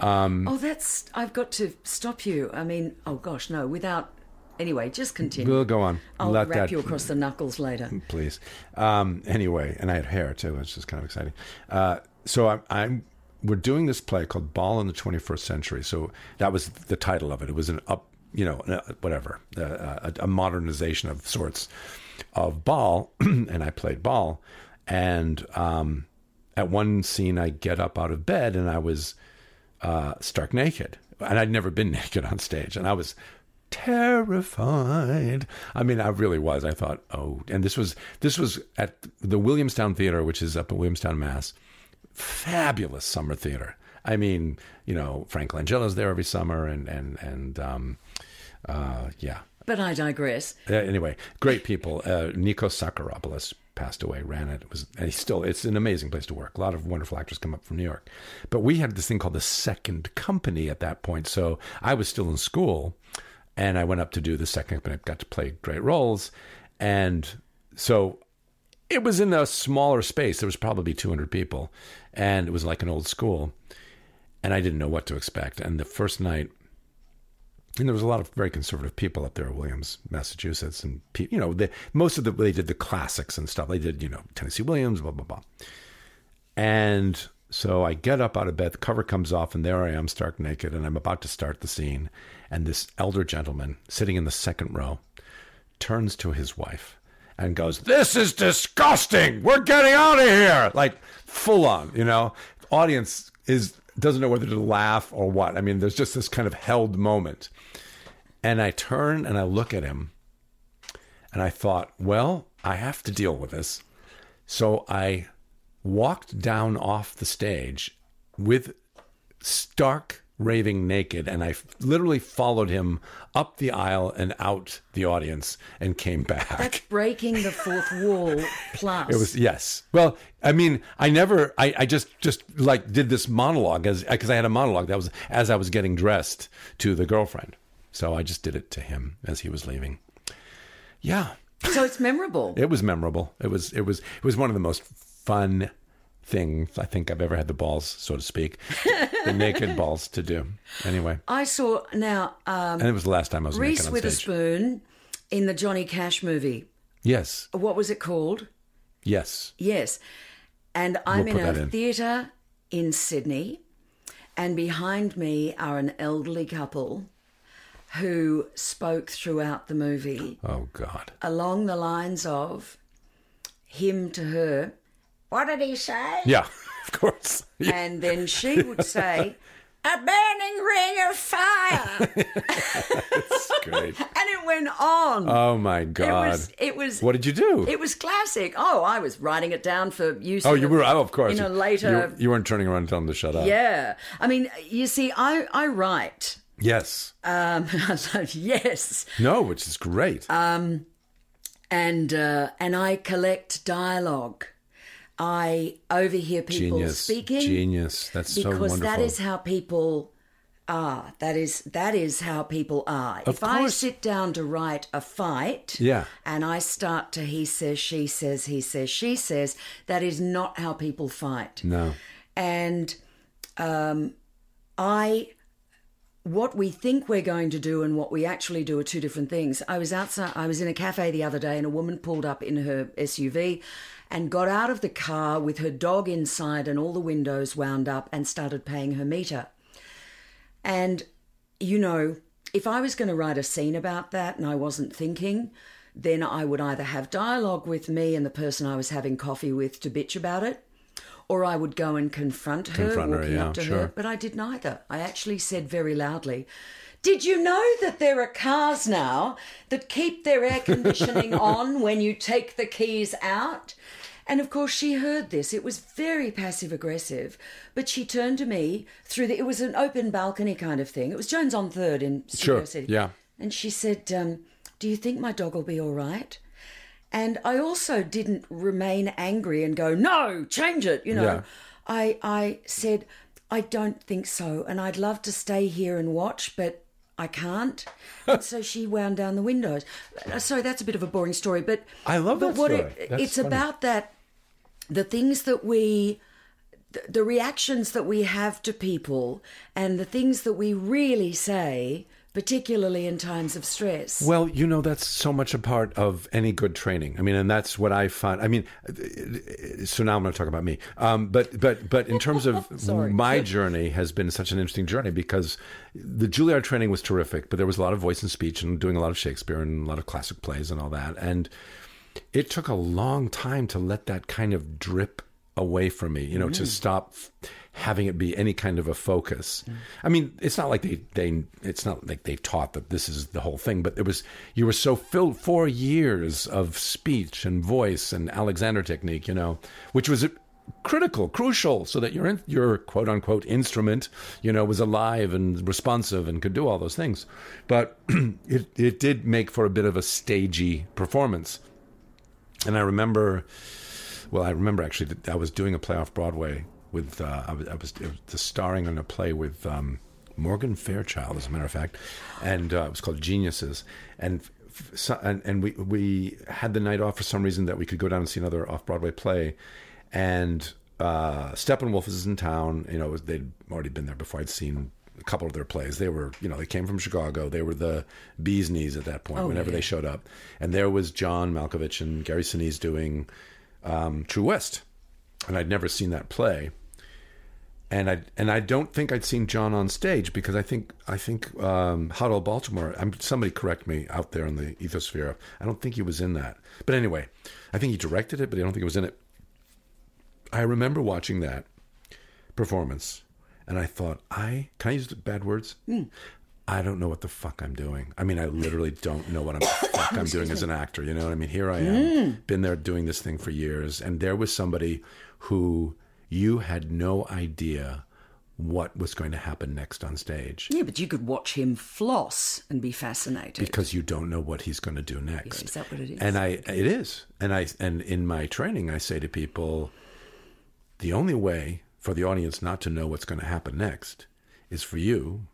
Um, Oh, that's. I've got to stop you. I mean, oh gosh, no. Without. Anyway, just continue. we'll go on. I'll Let wrap that- you across the knuckles later. *laughs* please. Um, anyway, and I had hair too, which is kind of exciting. Uh, so I'm, I'm we're doing this play called Baal in the 21st Century. So that was the title of it. It was an up, you know, uh, whatever, uh, a, a modernization of sorts of Baal, *clears throat* and I played Baal. And um, at one scene, I get up out of bed and I was uh, stark naked, and I'd never been *laughs* naked on stage, and I was terrified. I mean, I really was. I thought, oh, and this was this was at the Williamstown Theater, which is up in Williamstown, Mass. Fabulous summer theater. I mean, you know, Frank Langella's there every summer, and and and um, uh, yeah. But I digress. Uh, anyway, great people. Uh, Nikos Psacharopoulos passed away, ran it. It was, and he's still. It's an amazing place to work. A lot of wonderful actors come up from New York, but we had this thing called the Second Company at that point. So I was still in school, and I went up to do the Second Company. Got to play great roles, and so it was in a smaller space. There was probably 200 people, and it was like an old school, and I didn't know what to expect. And the first night. And there was a lot of very conservative people up there Williams, Massachusetts, and pe- you know, they, most of the they did the classics and stuff. They did, you know, Tennessee Williams, blah blah blah. And So I get up out of bed, the cover comes off, and there I am, stark naked, and I'm about to start the scene. And this elder gentleman sitting in the second row turns to his wife and goes, This is disgusting. We're getting out of here. Like full on, you know. Audience is doesn't know whether to laugh or what. I mean, there's just this kind of held moment. And I turn and I look at him and I thought, well, I have to deal with this. So I walked down off the stage with stark raving naked and I literally followed him up the aisle and out the audience and came back. That's breaking the fourth wall plus. It was yes. Well, I mean, I never I, I just just like did this monologue as because I had a monologue that was as I was getting dressed to the girlfriend. So I just did it to him as he was leaving. Yeah. So it's memorable. It was memorable. It was it was it was one of the most fun things I think I've ever had the balls, so to speak, *laughs* the naked balls to do. Anyway, I saw now. Um, and it was the last time I was Reese Witherspoon in the Johnny Cash movie. Yes. What was it called? Yes. Yes. And I'm We'll in a theatre in Sydney, and behind me are an elderly couple who spoke throughout the movie Oh God. along the lines of him to her, What did he say? Yeah. *laughs* Of course. Yeah. And then she would say, A burning ring of fire. *laughs* It's great. and it went on. Oh my It God. was. It was. What did you do? It was classic. Oh, I was writing it down for use. oh, you were. Oh, of course. In a You- later. You, you weren't turning around and telling them to shut up. yeah. I mean, you see, I I write. Yes. Um, *laughs* yes, No, which is great. Um, and uh, and I collect dialogue. I overhear people Genius. speaking Genius. That's so because wonderful. that is how people are. That is that is how people are. Of if I sit down to write a fight, Yeah. and I start to he says, she says, he says, she says, that is not how people fight. no. And um, I, what we think we're going to do and what we actually do are two different things. I was outside, I was in a cafe the other day, and a woman pulled up in her SUV and got out of the car with her dog inside and all the windows wound up and started paying her meter. And, you know, if I was going to write a scene about that and I wasn't thinking, then I would either have dialogue with me and the person I was having coffee with to bitch about it, or I would go and confront her, Confront her, walking yeah, up to sure. her. But I did neither. I actually said very loudly, Did you know that there are cars now that keep their air conditioning *laughs* on when you take the keys out? And of course, she heard this. It was very passive aggressive. But she turned to me through the, it was an open balcony kind of thing. It was Jones on Third in Studio Sure, City. yeah. And she said, um, Do you think my dog will be all right? And I also didn't remain angry and go, No, change it. You know, Yeah. I, I said, I don't think so. And I'd love to stay here and watch, but I can't. *laughs* and so she wound down the windows. Uh, Sorry, that's a bit of a boring story, but I love but that what story. It, it's funny. about that the things that we the, reactions that we have to people and the things that we really say particularly in times of stress Well, you know, that's so much a part of any good training. I mean, and that's what I find. I mean, so now I'm going to talk about me. Um, but but but in terms of *laughs* my journey has been such an interesting journey because the Juilliard training was terrific, but there was a lot of voice and speech and doing a lot of Shakespeare and a lot of classic plays and all that. And it took a long time to let that kind of drip away from me, you know, to mm. stop having it be any kind of a focus. Mm. I mean, it's not like they they it's not like they taught that this is the whole thing, but it was you were so filled four years of speech and voice and Alexander technique, you know, which was critical, crucial, so that your in- your quote unquote instrument, you know, was alive and responsive and could do all those things. But *clears throat* it it did make for a bit of a stagey performance. And I remember, well, I remember actually that I was doing a play off Broadway with, uh, I was, I was, was starring in a play with um, Morgan Fairchild, as a matter of fact, and uh, it was called Geniuses. And so, and, and we we had the night off for some reason that we could go down and see another off Broadway play, and uh, Steppenwolf is in town. You know, they'd already been there before. I'd seen a couple of their plays. They were, you know, they came from Chicago. They were the bee's knees at that point. whenever they showed up, and there was John Malkovich and Gary Sinise doing um, True West, and I'd never seen that play. and I and I don't think I'd seen John on stage because I think I think um, Huddle Baltimore. I'm, somebody correct me out there in the ethosphere. I don't think he was in that. But anyway, I think he directed it, but I don't think he was in it. I remember watching that performance, and I thought, I can I use bad words? Mm. I don't know what the fuck I'm doing. I mean, I literally don't know what I'm, *coughs* fuck I'm doing as an actor. You know what I mean? Here I am, Mm. been there doing this thing for years, and there was somebody who you had no idea what was going to happen next on stage Yeah, but you could watch him floss and be fascinated. because you don't know what he's going to do next. Is that what it is? And I, it is. And I, and in my training, I say to people, the only way for the audience not to know what's going to happen next is for you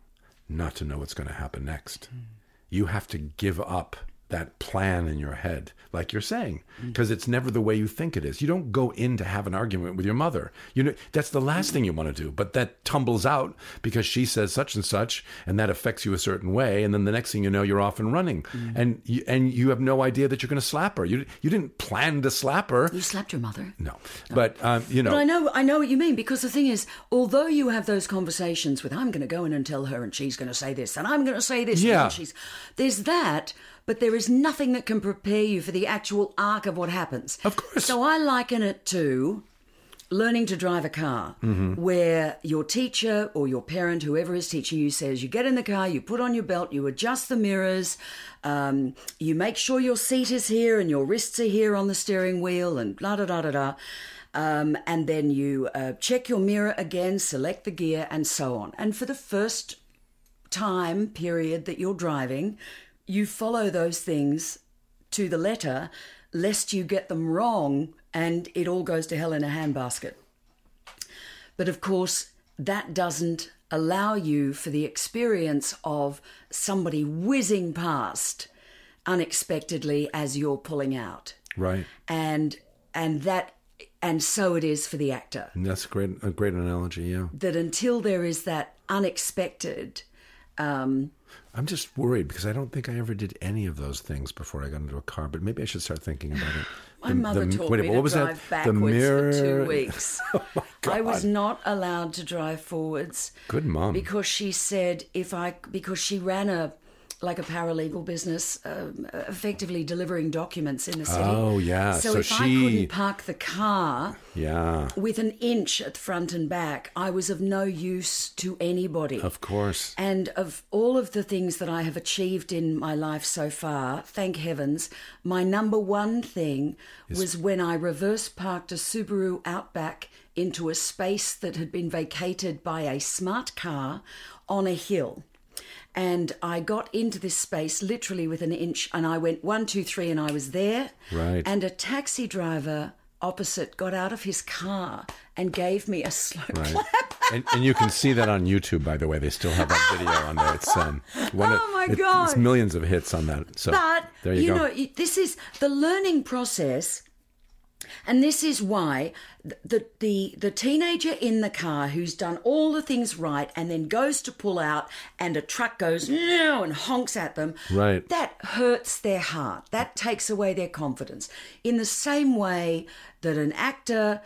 not to know what's going to happen next. Hmm. You have to give up that plan in your head, like you're saying, because it's never the way you think it is. You don't go in to have an argument with your mother. You know that's the last thing you want to do, but that tumbles out because she says such and such, and that affects you a certain way, and then the next thing you know, you're off and running, and you, and you have no idea that you're going to slap her. You you didn't plan to slap her. you slapped your mother. No, but um, you know, But I know, I know what you mean because the thing is, although you have those conversations with, I'm going to go in and tell her, and she's going to say this, and I'm going to say this, Yeah. and she's there's that, but there is nothing that can prepare you for the actual arc of what happens. Of course. So I liken it to learning to drive a car, Mm-hmm. where your teacher or your parent, whoever is teaching you, says you get in the car, you put on your belt, you adjust the mirrors, um, you make sure your seat is here and your wrists are here on the steering wheel, and blah da da da da. Um, and then you uh, check your mirror again, select the gear, and so on. And for the first time period that you're driving, you follow those things to the letter, lest you get them wrong and it all goes to hell in a handbasket. But of course, that doesn't allow you for the experience of somebody whizzing past unexpectedly as you're pulling out. right? And and that and so it is for the actor And that's a great a great analogy. Yeah, that until there is that unexpected um, I'm just worried because I don't think I ever did any of those things before I got into a car. But maybe I should start thinking about it. *laughs* My mother taught wait, me what to was drive that? The backwards mirror. for two *laughs* weeks. oh. I was not allowed to drive forwards Good mom. because she said if I because she ran a like a paralegal business, um, effectively delivering documents in the city. Oh, yeah. So, So if I couldn't park the car yeah, with an inch at front and back, I was of no use to anybody. of course. And of all of the things that I have achieved in my life so far, thank heavens, my number one thing was when I reverse parked a Subaru Outback into a space that had been vacated by a smart car on a hill. And I got into this space literally with an inch, and I went one, two, three, and I was there. Right. And a taxi driver opposite got out of his car and gave me a slow Right. clap. and, and you can see that on YouTube, by the way. They still have that video on there. It's um, one of- *laughs* Oh, my it- God. It's millions of hits on that. So But there you, go. know, this is the learning process, and this is why the the the teenager in the car who's done all the things right and then goes to pull out, and a truck goes no and honks at them. Right. That hurts their heart. That takes away their confidence. In the same way that an actor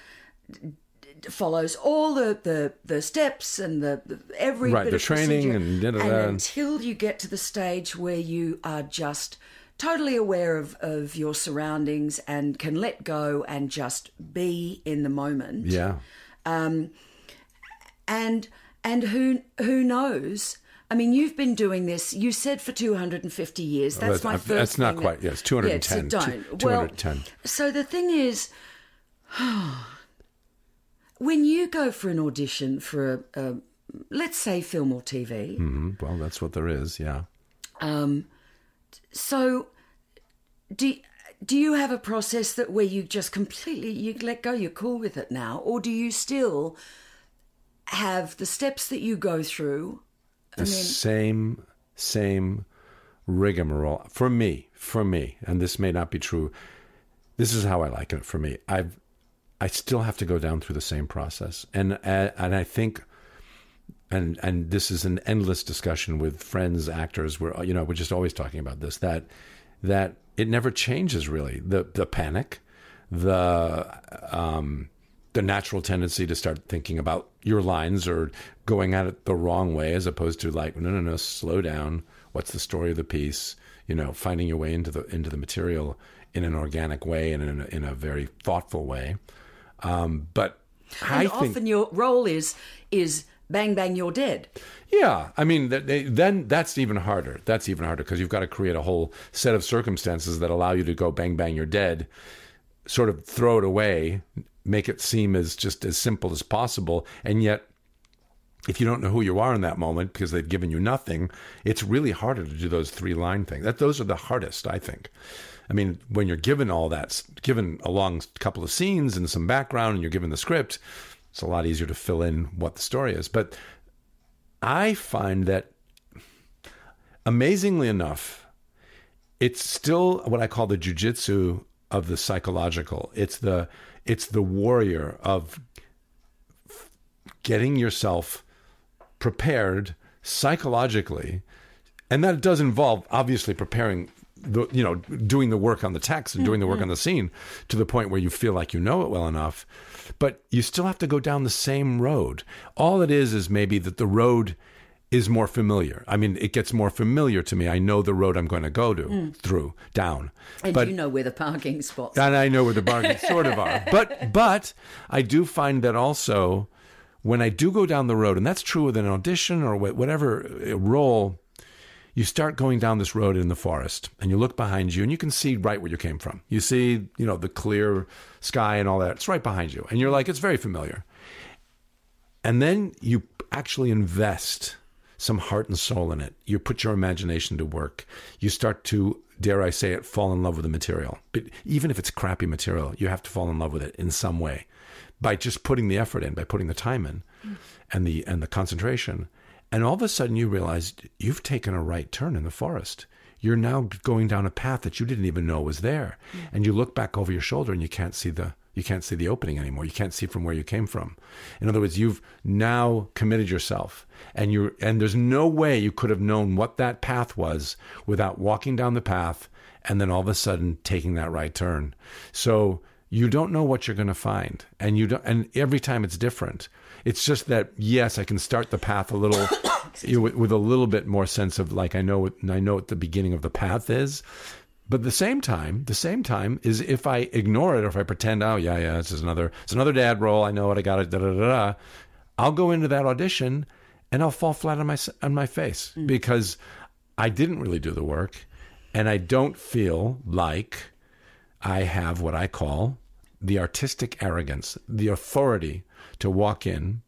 follows all the, the, the steps and the, the every Right, bit the of training and da-da-da. until you get to the stage where you are just totally aware of, of your surroundings and can let go and just be in the moment yeah. Um, and and who who knows I mean, you've been doing this. You said for 250 years. That's That's- my first. that's not quite- yes, 210, Yeah, so don't. two- Well, 210. so the thing is, *sighs* when you go for an audition for a, a let's say film or TV, Mhm. Well, that's what there is. Yeah. So do do you have a process that where you just completely you let go, you're cool with it now, or do you still have the steps that you go through? the same same rigmarole. For me for me and this may not be true this is how i like it for me. I've i still have to go down through the same process. And and i think and and this is an endless discussion with friends actors. We're you know we're just always talking about this that that it never changes really. The the panic the um the natural tendency to start thinking about your lines or going at it the wrong way as opposed to like no no no slow down. What's the story of the piece? You know finding your way into the into the material in an organic way and in a, in a very thoughtful way. Um, but and I often think, your role is is bang bang you're dead. Yeah i mean then that's even harder. That's even harder because you've got to create a whole set of circumstances that allow you to go bang bang you're dead sort of throw it away make it seem as just as simple as possible and yet if you don't know who you are in that moment because they've given you nothing it's really harder to do those three line things. That those are the hardest i think. I mean when you're given all that given a long couple of scenes and some background and you're given the script it's a lot easier to fill in what the story is. But i find that amazingly enough it's still what i call the jujitsu of the psychological. It's the it's the warrior of getting yourself prepared psychologically, and that does involve obviously preparing the you know doing the work on the text and doing the work mm-hmm. on the scene to the point where you feel like you know it well enough but you still have to go down the same road all it is is maybe that the road is more familiar. I mean, it gets more familiar to me. I know the road I'm going to go to mm. through down. And but, you know where the parking spots. Are. And I know where the parking *laughs* sort of are. But but I do find that also when I do go down the road, and that's true with an audition or whatever uh, role, you start going down this road in the forest and you look behind you and you can see right where you came from. You see, you know, the clear sky and all that. It's right behind you. And you're like, it's very familiar. And then you actually invest some heart and soul in it. You put your imagination to work. You start to, dare I say it, fall in love with the material. But even if it's crappy material, you have to fall in love with it in some way by just putting the effort in, by putting the time in and the and the concentration. And all of a sudden you realize you've taken a right turn in the forest. You're now going down a path that you didn't even know was there. Mm. And you look back over your shoulder and you can't see the you can't see the opening anymore. You can't see from where you came from. In other words, you've now committed yourself, and you and there's no way you could have known what that path was without walking down the path and then all of a sudden taking that right turn. So you don't know what you're going to find, and you don't. And every time it's different. It's just that yes, I can start the path a little *coughs* you know, with, with a little bit more sense of like I know what I know what the beginning of the path is, but the same time, the same time is if I ignore it or if I pretend, oh yeah, yeah, this is another, it's another dad role. I know what I got. Da da da da. I'll go into that audition and I'll fall flat on my on my face mm. because I didn't really do the work, and I don't feel like I have what I call the artistic arrogance, the authority to walk in,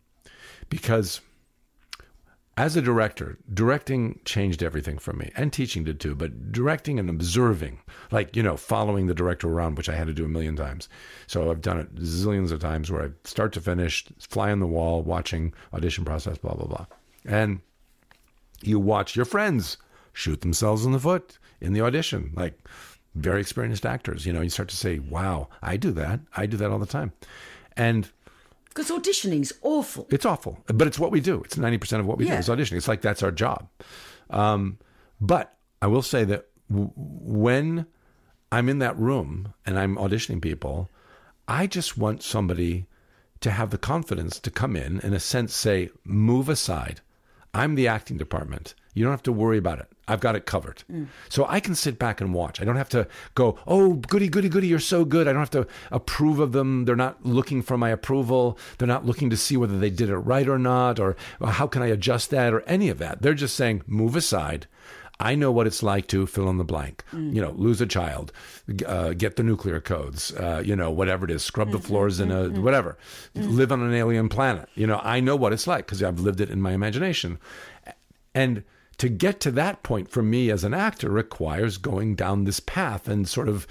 because as a director, directing changed everything for me, and teaching did too. But directing and observing, like you know, following the director around, which I had to do a million times. So I've done it zillions of times, where I start to finish, fly on the wall, watching audition process, blah blah blah, and you watch your friends shoot themselves in the foot in the audition, like very experienced actors. You know, you start to say, "Wow, I do that. I do that all the time," and because auditioning's awful. It's awful, but it's what we do. It's ninety percent of what we yeah. do is auditioning. It's like that's our job. Um, but I will say that w- when I'm in that room and I'm auditioning people, I just want somebody to have the confidence to come in, in a sense, say, "Move aside. I'm the acting department. You don't have to worry about it. I've got it covered. Mm. So I can sit back and watch. I don't have to go, oh, goody, goody, goody, you're so good. I don't have to approve of them. They're not looking for my approval. They're not looking to see whether they did it right or not, or, or how can I adjust that, or any of that. They're just saying, move aside. I know what it's like to fill in the blank. Mm. You know, lose a child, uh, get the nuclear codes, uh, you know, whatever it is, scrub the mm-hmm, floors in a mm-hmm. whatever, mm. live on an alien planet. You know, I know what it's like because I've lived it in my imagination. And to get to that point for me as an actor requires going down this path and sort of,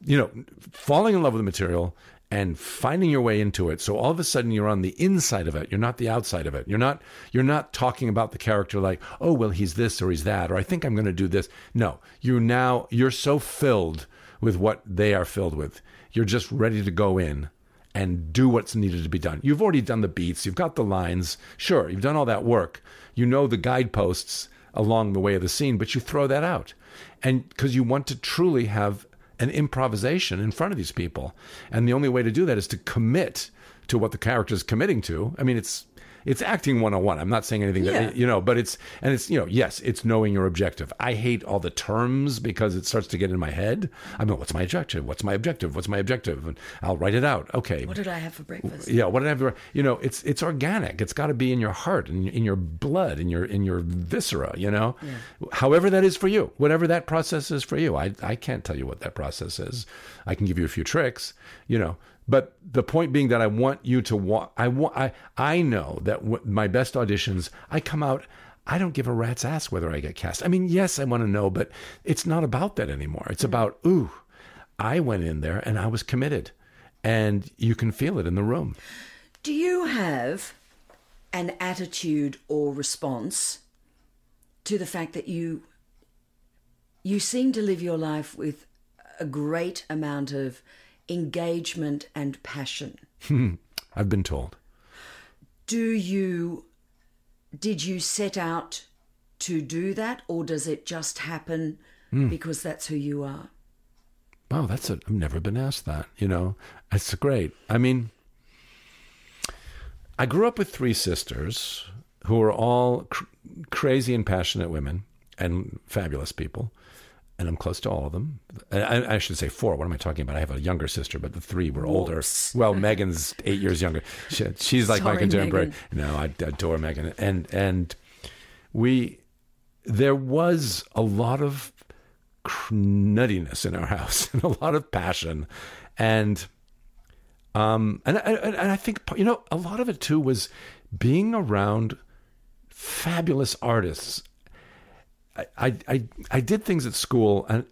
you know, falling in love with the material and finding your way into it. So all of a sudden you're on the inside of it. You're not the outside of it. You're not you're not talking about the character like, "Oh, well, he's this or he's that or I think I'm going to do this." No, you now you're so filled with what they are filled with. You're just ready to go in and do what's needed to be done. You've already done the beats, you've got the lines. Sure, you've done all that work. You know the guideposts along the way of the scene, but you throw that out. And because you want to truly have an improvisation in front of these people. And the only way to do that is to commit to what the character is committing to. I mean, it's it's acting 101. I'm not saying anything that, Yeah. you know, but it's, and it's, you know, yes, it's knowing your objective. I hate all the terms because it starts to get in my head. I mean, what's my objective? What's my objective? What's my objective? And I'll write it out. Okay. What did I have for breakfast? Yeah, what did I have? to- You know, it's it's organic. It's got to be in your heart, in, in your blood, in your in your viscera. You know, however that is for you, whatever that process is for you. I I can't tell you what that process is. I can give you a few tricks. You know, but the point being that I want you to want. I want. I I know that w- my best auditions, I come out. I don't give a rat's ass whether I get cast. I mean, yes, I want to know, but it's not about that anymore. It's hmm. about ooh, I went in there and I was committed and you can feel it in the room. Do you have an attitude or response to the fact that you you seem to live your life with a great amount of engagement and passion? Hmm. I've been told. Do you did you set out to do that or does it just happen hmm. because that's who you are? Wow, that's a, I've never been asked that. You know, it's great. I mean, I grew up with three sisters who were all cr- crazy and passionate women and fabulous people. And I'm close to all of them. I, I- I should say four. What am I talking about? I have a younger sister, but the three were older. Whoops. Well, Megan's eight years younger. She, she's like my Sorry, contemporary. Megan. No, I adore Megan. And and we there was a lot of cr- nuttiness in our *laughs* house and a lot of passion and um and, and and I think you know a lot of it too was being around fabulous artists I, I, I, did things at school, and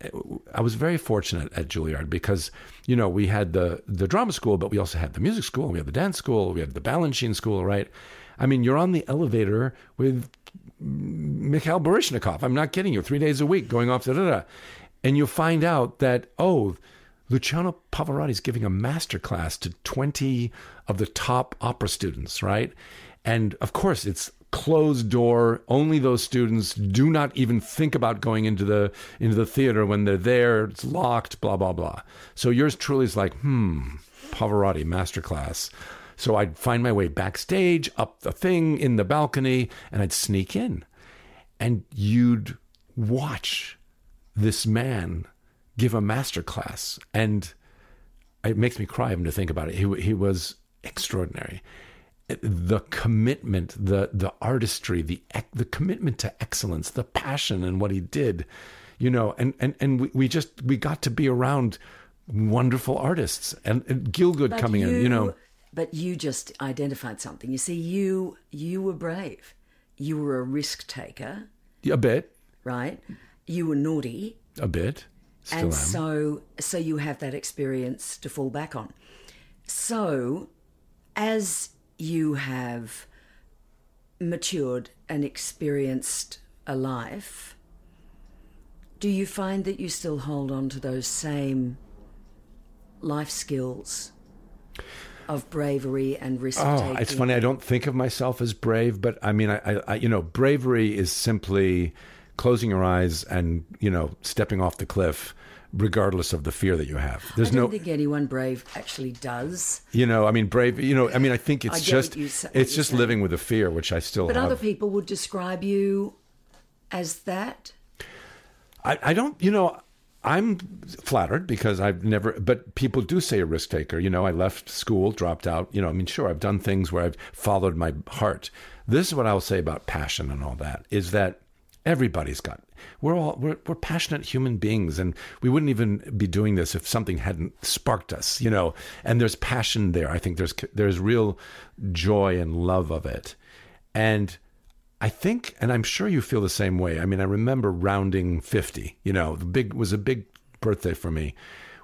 I was very fortunate at Juilliard because, you know, we had the, the drama school, but we also had the music school, we had the dance school, we had the Balanchine school, right? I mean, you're on the elevator with Mikhail Baryshnikov. I'm not kidding you. Three days a week, going off da da da, and you find out that oh, Luciano Pavarotti is giving a master class to 20 of the top opera students, right? And of course, it's closed door. Only those students do not even think about going into the into the theater when they're there. It's locked. Blah blah blah. So yours truly is like, hmm, Pavarotti masterclass. So I'd find my way backstage, up the thing, in the balcony, and I'd sneak in, and you'd watch this man give a master class and it makes me cry even to think about it he, he was extraordinary the commitment the the artistry the the commitment to excellence the passion in what he did you know and and and we, we just we got to be around wonderful artists and, and Gielgud But coming in you know But you just identified something. You see, you you were brave. You were a risk taker, a bit right? You were naughty, a bit still and am so so you have that experience to fall back on. So, as you have matured and experienced a life, do you find that you still hold on to those same life skills of bravery and risk taking? Oh, it's funny. I don't think of myself as brave, but I mean, I, I, I, you know, bravery is simply closing your eyes and you know stepping off the cliff, regardless of the fear that you have. There's no. I don't no, think anyone brave actually does. you know, I mean, brave. You know, I mean, I think it's I just you, it's just saying. living with the fear, which I still But have. other people would describe you as that. I, I don't, you know, I'm flattered because I've never, but people do say a risk taker. You know, I left school, dropped out. You know, I mean, sure, I've done things where I've followed my heart. This is what I'll say about passion and all that is that everybody's got, we're all, we're, we're passionate human beings and we wouldn't even be doing this if something hadn't sparked us, you know, and there's passion there. I think there's, there's real joy and love of it. And I think, and I'm sure you feel the same way. I mean, I remember rounding 50, you know, the big was a big birthday for me,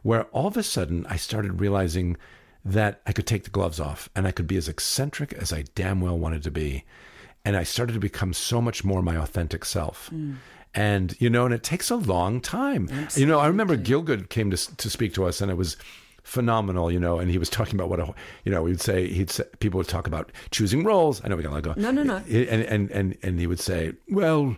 where all of a sudden I started realizing that I could take the gloves off and I could be as eccentric as I damn well wanted to be. And I started to become so much more my authentic self. Mm. And, you know, and it takes a long time. You know, I remember Gielgud came to, to speak to us and it was phenomenal, you know, and he was talking about what a, you know, he'd say, he'd say, people would talk about choosing roles. I know we got to let go. No, no, no. And, and, and, and he would say, well,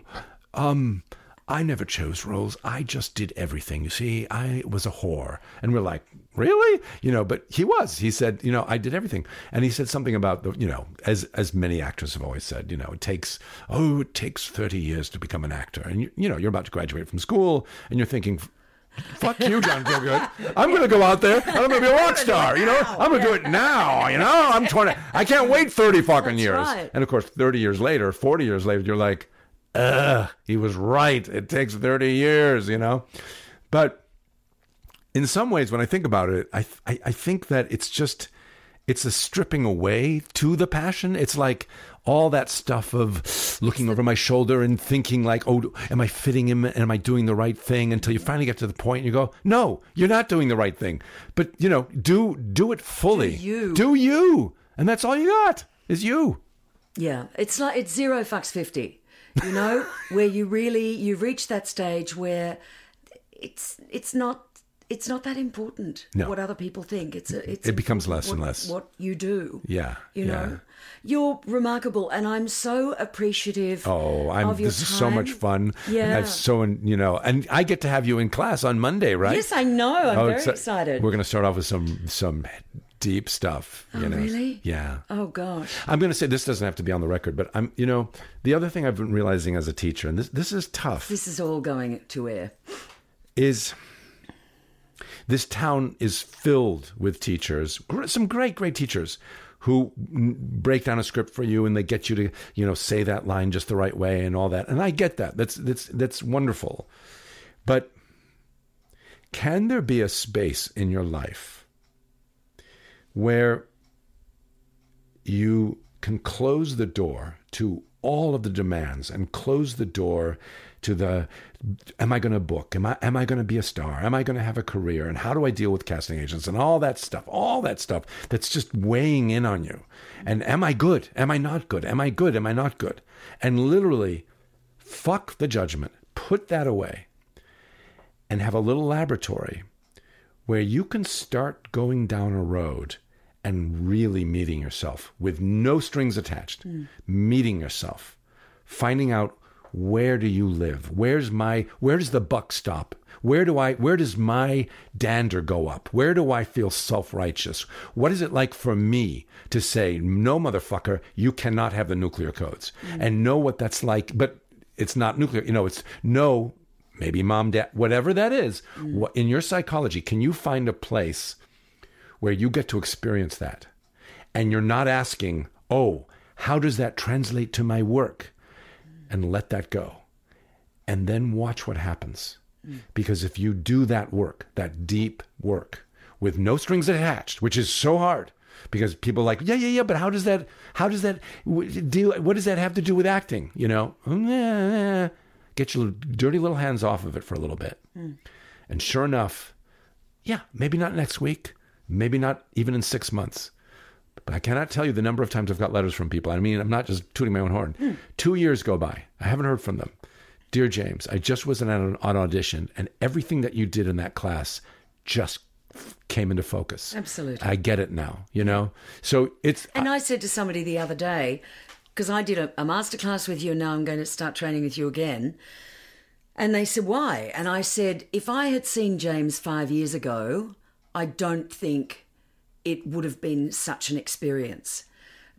um, I never chose roles. I just did everything. You see, I was a whore. And we're like, really? You know, but he was. He said, you know, I did everything. And he said something about the, you know, as as many actors have always said, you know, it takes oh, it takes 30 years to become an actor. And you, you know, you're about to graduate from school and you're thinking Fuck you, John Gielgud. I'm going to go out there and I'm going to be a rock star. You know, I'm going to do it now. You know, I'm 20. I can't wait 30 fucking That's years. right. And of course, 30 years later, 40 years later, you're like, ugh, he was right. It takes 30 years, you know? But in some ways, when I think about it, I, I, I think that it's just, it's a stripping away to the passion. It's like all that stuff of looking over my shoulder and thinking like, oh, am I fitting him? Am I doing the right thing? Until you finally get to the point and you go, no, you're not doing the right thing. But you know, do do it fully. Do you. Do you. And that's all you got is you. Yeah, it's like it's zero fucks fifty. You know, where you really you reach that stage where it's it's not it's not that important No. what other people think. It's a, it's It becomes less what, and less. what you do. Yeah, you yeah. know, you're remarkable, and I'm so appreciative. Oh, I'm, this is so much fun. Yeah. I've so, you know, and I get to have you in class on Monday, right? Yes, I know. I'm Oh, very exci- excited. We're going to start off with some some deep stuff. Oh, you Oh, know? really? Yeah. Oh gosh. I'm going to say this doesn't have to be on the record, but I'm, you know, the other thing I've been realizing as a teacher, and this this is tough, This is all going to air. is this town is filled with teachers, some great, great teachers who break down a script for you and they get you to, you know, say that line just the right way and all that. And I get that. That's that's that's wonderful. But can there be a space in your life where you can close the door to all of the demands and close the door to the am I going to book? Am I am I going to be a star? Am I going to have a career? And how do I deal with casting agents? And all that stuff all that stuff that's just weighing in on you. And am I good? Am I not good? Am I good? Am I not good? And literally fuck the judgment put that away and have a little laboratory where you can start going down a road and really meeting yourself with no strings attached, hmm. meeting yourself, finding out where do you live? Where's my where does the buck stop? Where do I where does my dander go up? Where do I feel self-righteous? What is it like for me to say, no motherfucker, you cannot have the nuclear codes hmm. and know what that's like, but it's not nuclear, you know, it's no maybe mom, dad, whatever that is. Hmm. What, in your psychology, can you find a place where you get to experience that? And you're not asking, oh, how does that translate to my work? And let that go. And then watch what happens. Because if you do that work, that deep work, with no strings attached, which is so hard, because people are like, yeah, yeah, yeah, but how does that, how does that deal, what does that have to do with acting? You know, "Eh, *laughs* get your dirty little hands off of it for a little bit. And sure enough, yeah, maybe not next week, maybe not even in six months. But I cannot tell you the number of times I've got letters from people. I mean, I'm not just tooting my own horn. Hmm. Two years go by. I haven't heard from them. Dear James, I just wasn't at an, an audition, and everything that you did in that class just came into focus. Absolutely. I get it now, you know? So it's. And I said to somebody the other day, because I did a, a masterclass with you and now I'm going to start training with you again. And they said, why? And I said, if I had seen James five years ago, I don't think it would have been such an experience.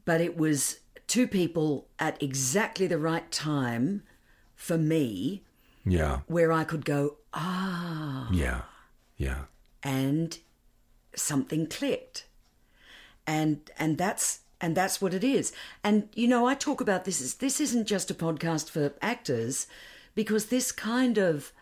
But it was two people at exactly the right time for me yeah, where I could go, ah, yeah, yeah. and something clicked. And and that's and that's what it is. And you know i talk about this is this isn't just a podcast for actors because this kind of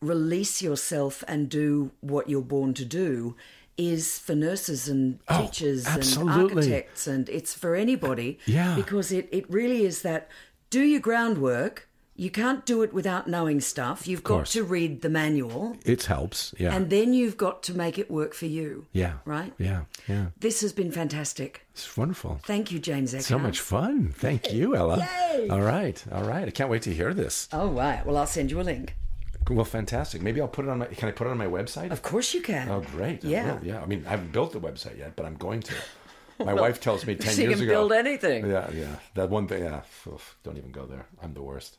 release yourself and do what you're born to do is for nurses and Oh, teachers and architects and it's for anybody uh, Yeah. because it, it really is that do your groundwork you can't do it without knowing stuff you've got to read the manual It helps. Yeah. and then you've got to make it work for you. yeah. Right? Yeah. Yeah. This has been fantastic. It's wonderful. Thank you, James Eckhouse. So much fun. Thank you, Ella. Yay! All right. All right. I can't wait to hear this. Oh, right. Well, I'll send you a link. Well, fantastic. Maybe I'll put it on my. Can I put it on my website? Of course you can. Oh, great. Yeah. will, yeah. I mean, I haven't built the website yet, but I'm going to. *laughs* My wife tells me *laughs* 10 so you years can ago. build anything. Yeah, yeah. That one thing, yeah. Oof, don't even go there. I'm the worst.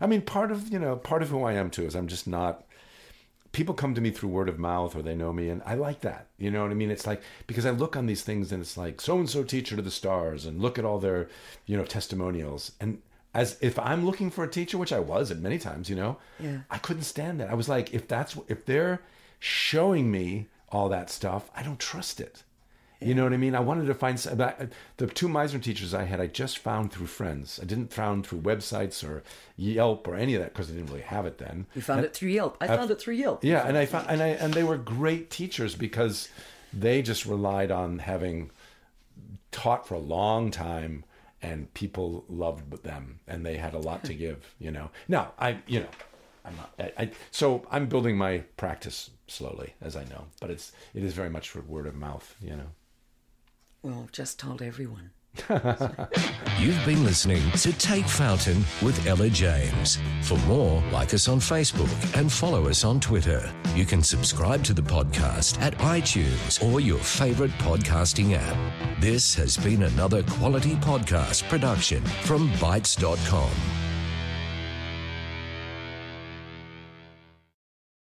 I mean, part of you know, part of who I am too is I'm just not. People come to me through word of mouth or they know me, and I like that. You know what I mean? It's like because I look on these things and it's like so and so teacher to the stars, and look at all their, you know, testimonials, and as if I'm looking for a teacher, which I was at many times, you know, Yeah. I couldn't stand that. I was like, if that's if they're showing me all that stuff, I don't trust it. You know what I mean? I wanted to find the two Meisner teachers I had. I just found through friends. I didn't found through websites or Yelp or any of that because I didn't really have it then. You found it through Yelp. I found it through Yelp. Yeah, and I found and I and they were great teachers because they just relied on having taught for a long time and people loved them and they had a lot to give, *laughs* you know. Now, I you know, I'm not I, I so I'm building my practice slowly as I know, but it's it is very much for word of mouth, you know. Well, just told everyone. *laughs* You've been listening to Take Fountain with Ella James. For more, like us on Facebook and follow us on Twitter. You can subscribe to the podcast at iTunes or your favorite podcasting app. This has been another quality podcast production from Bytes.com.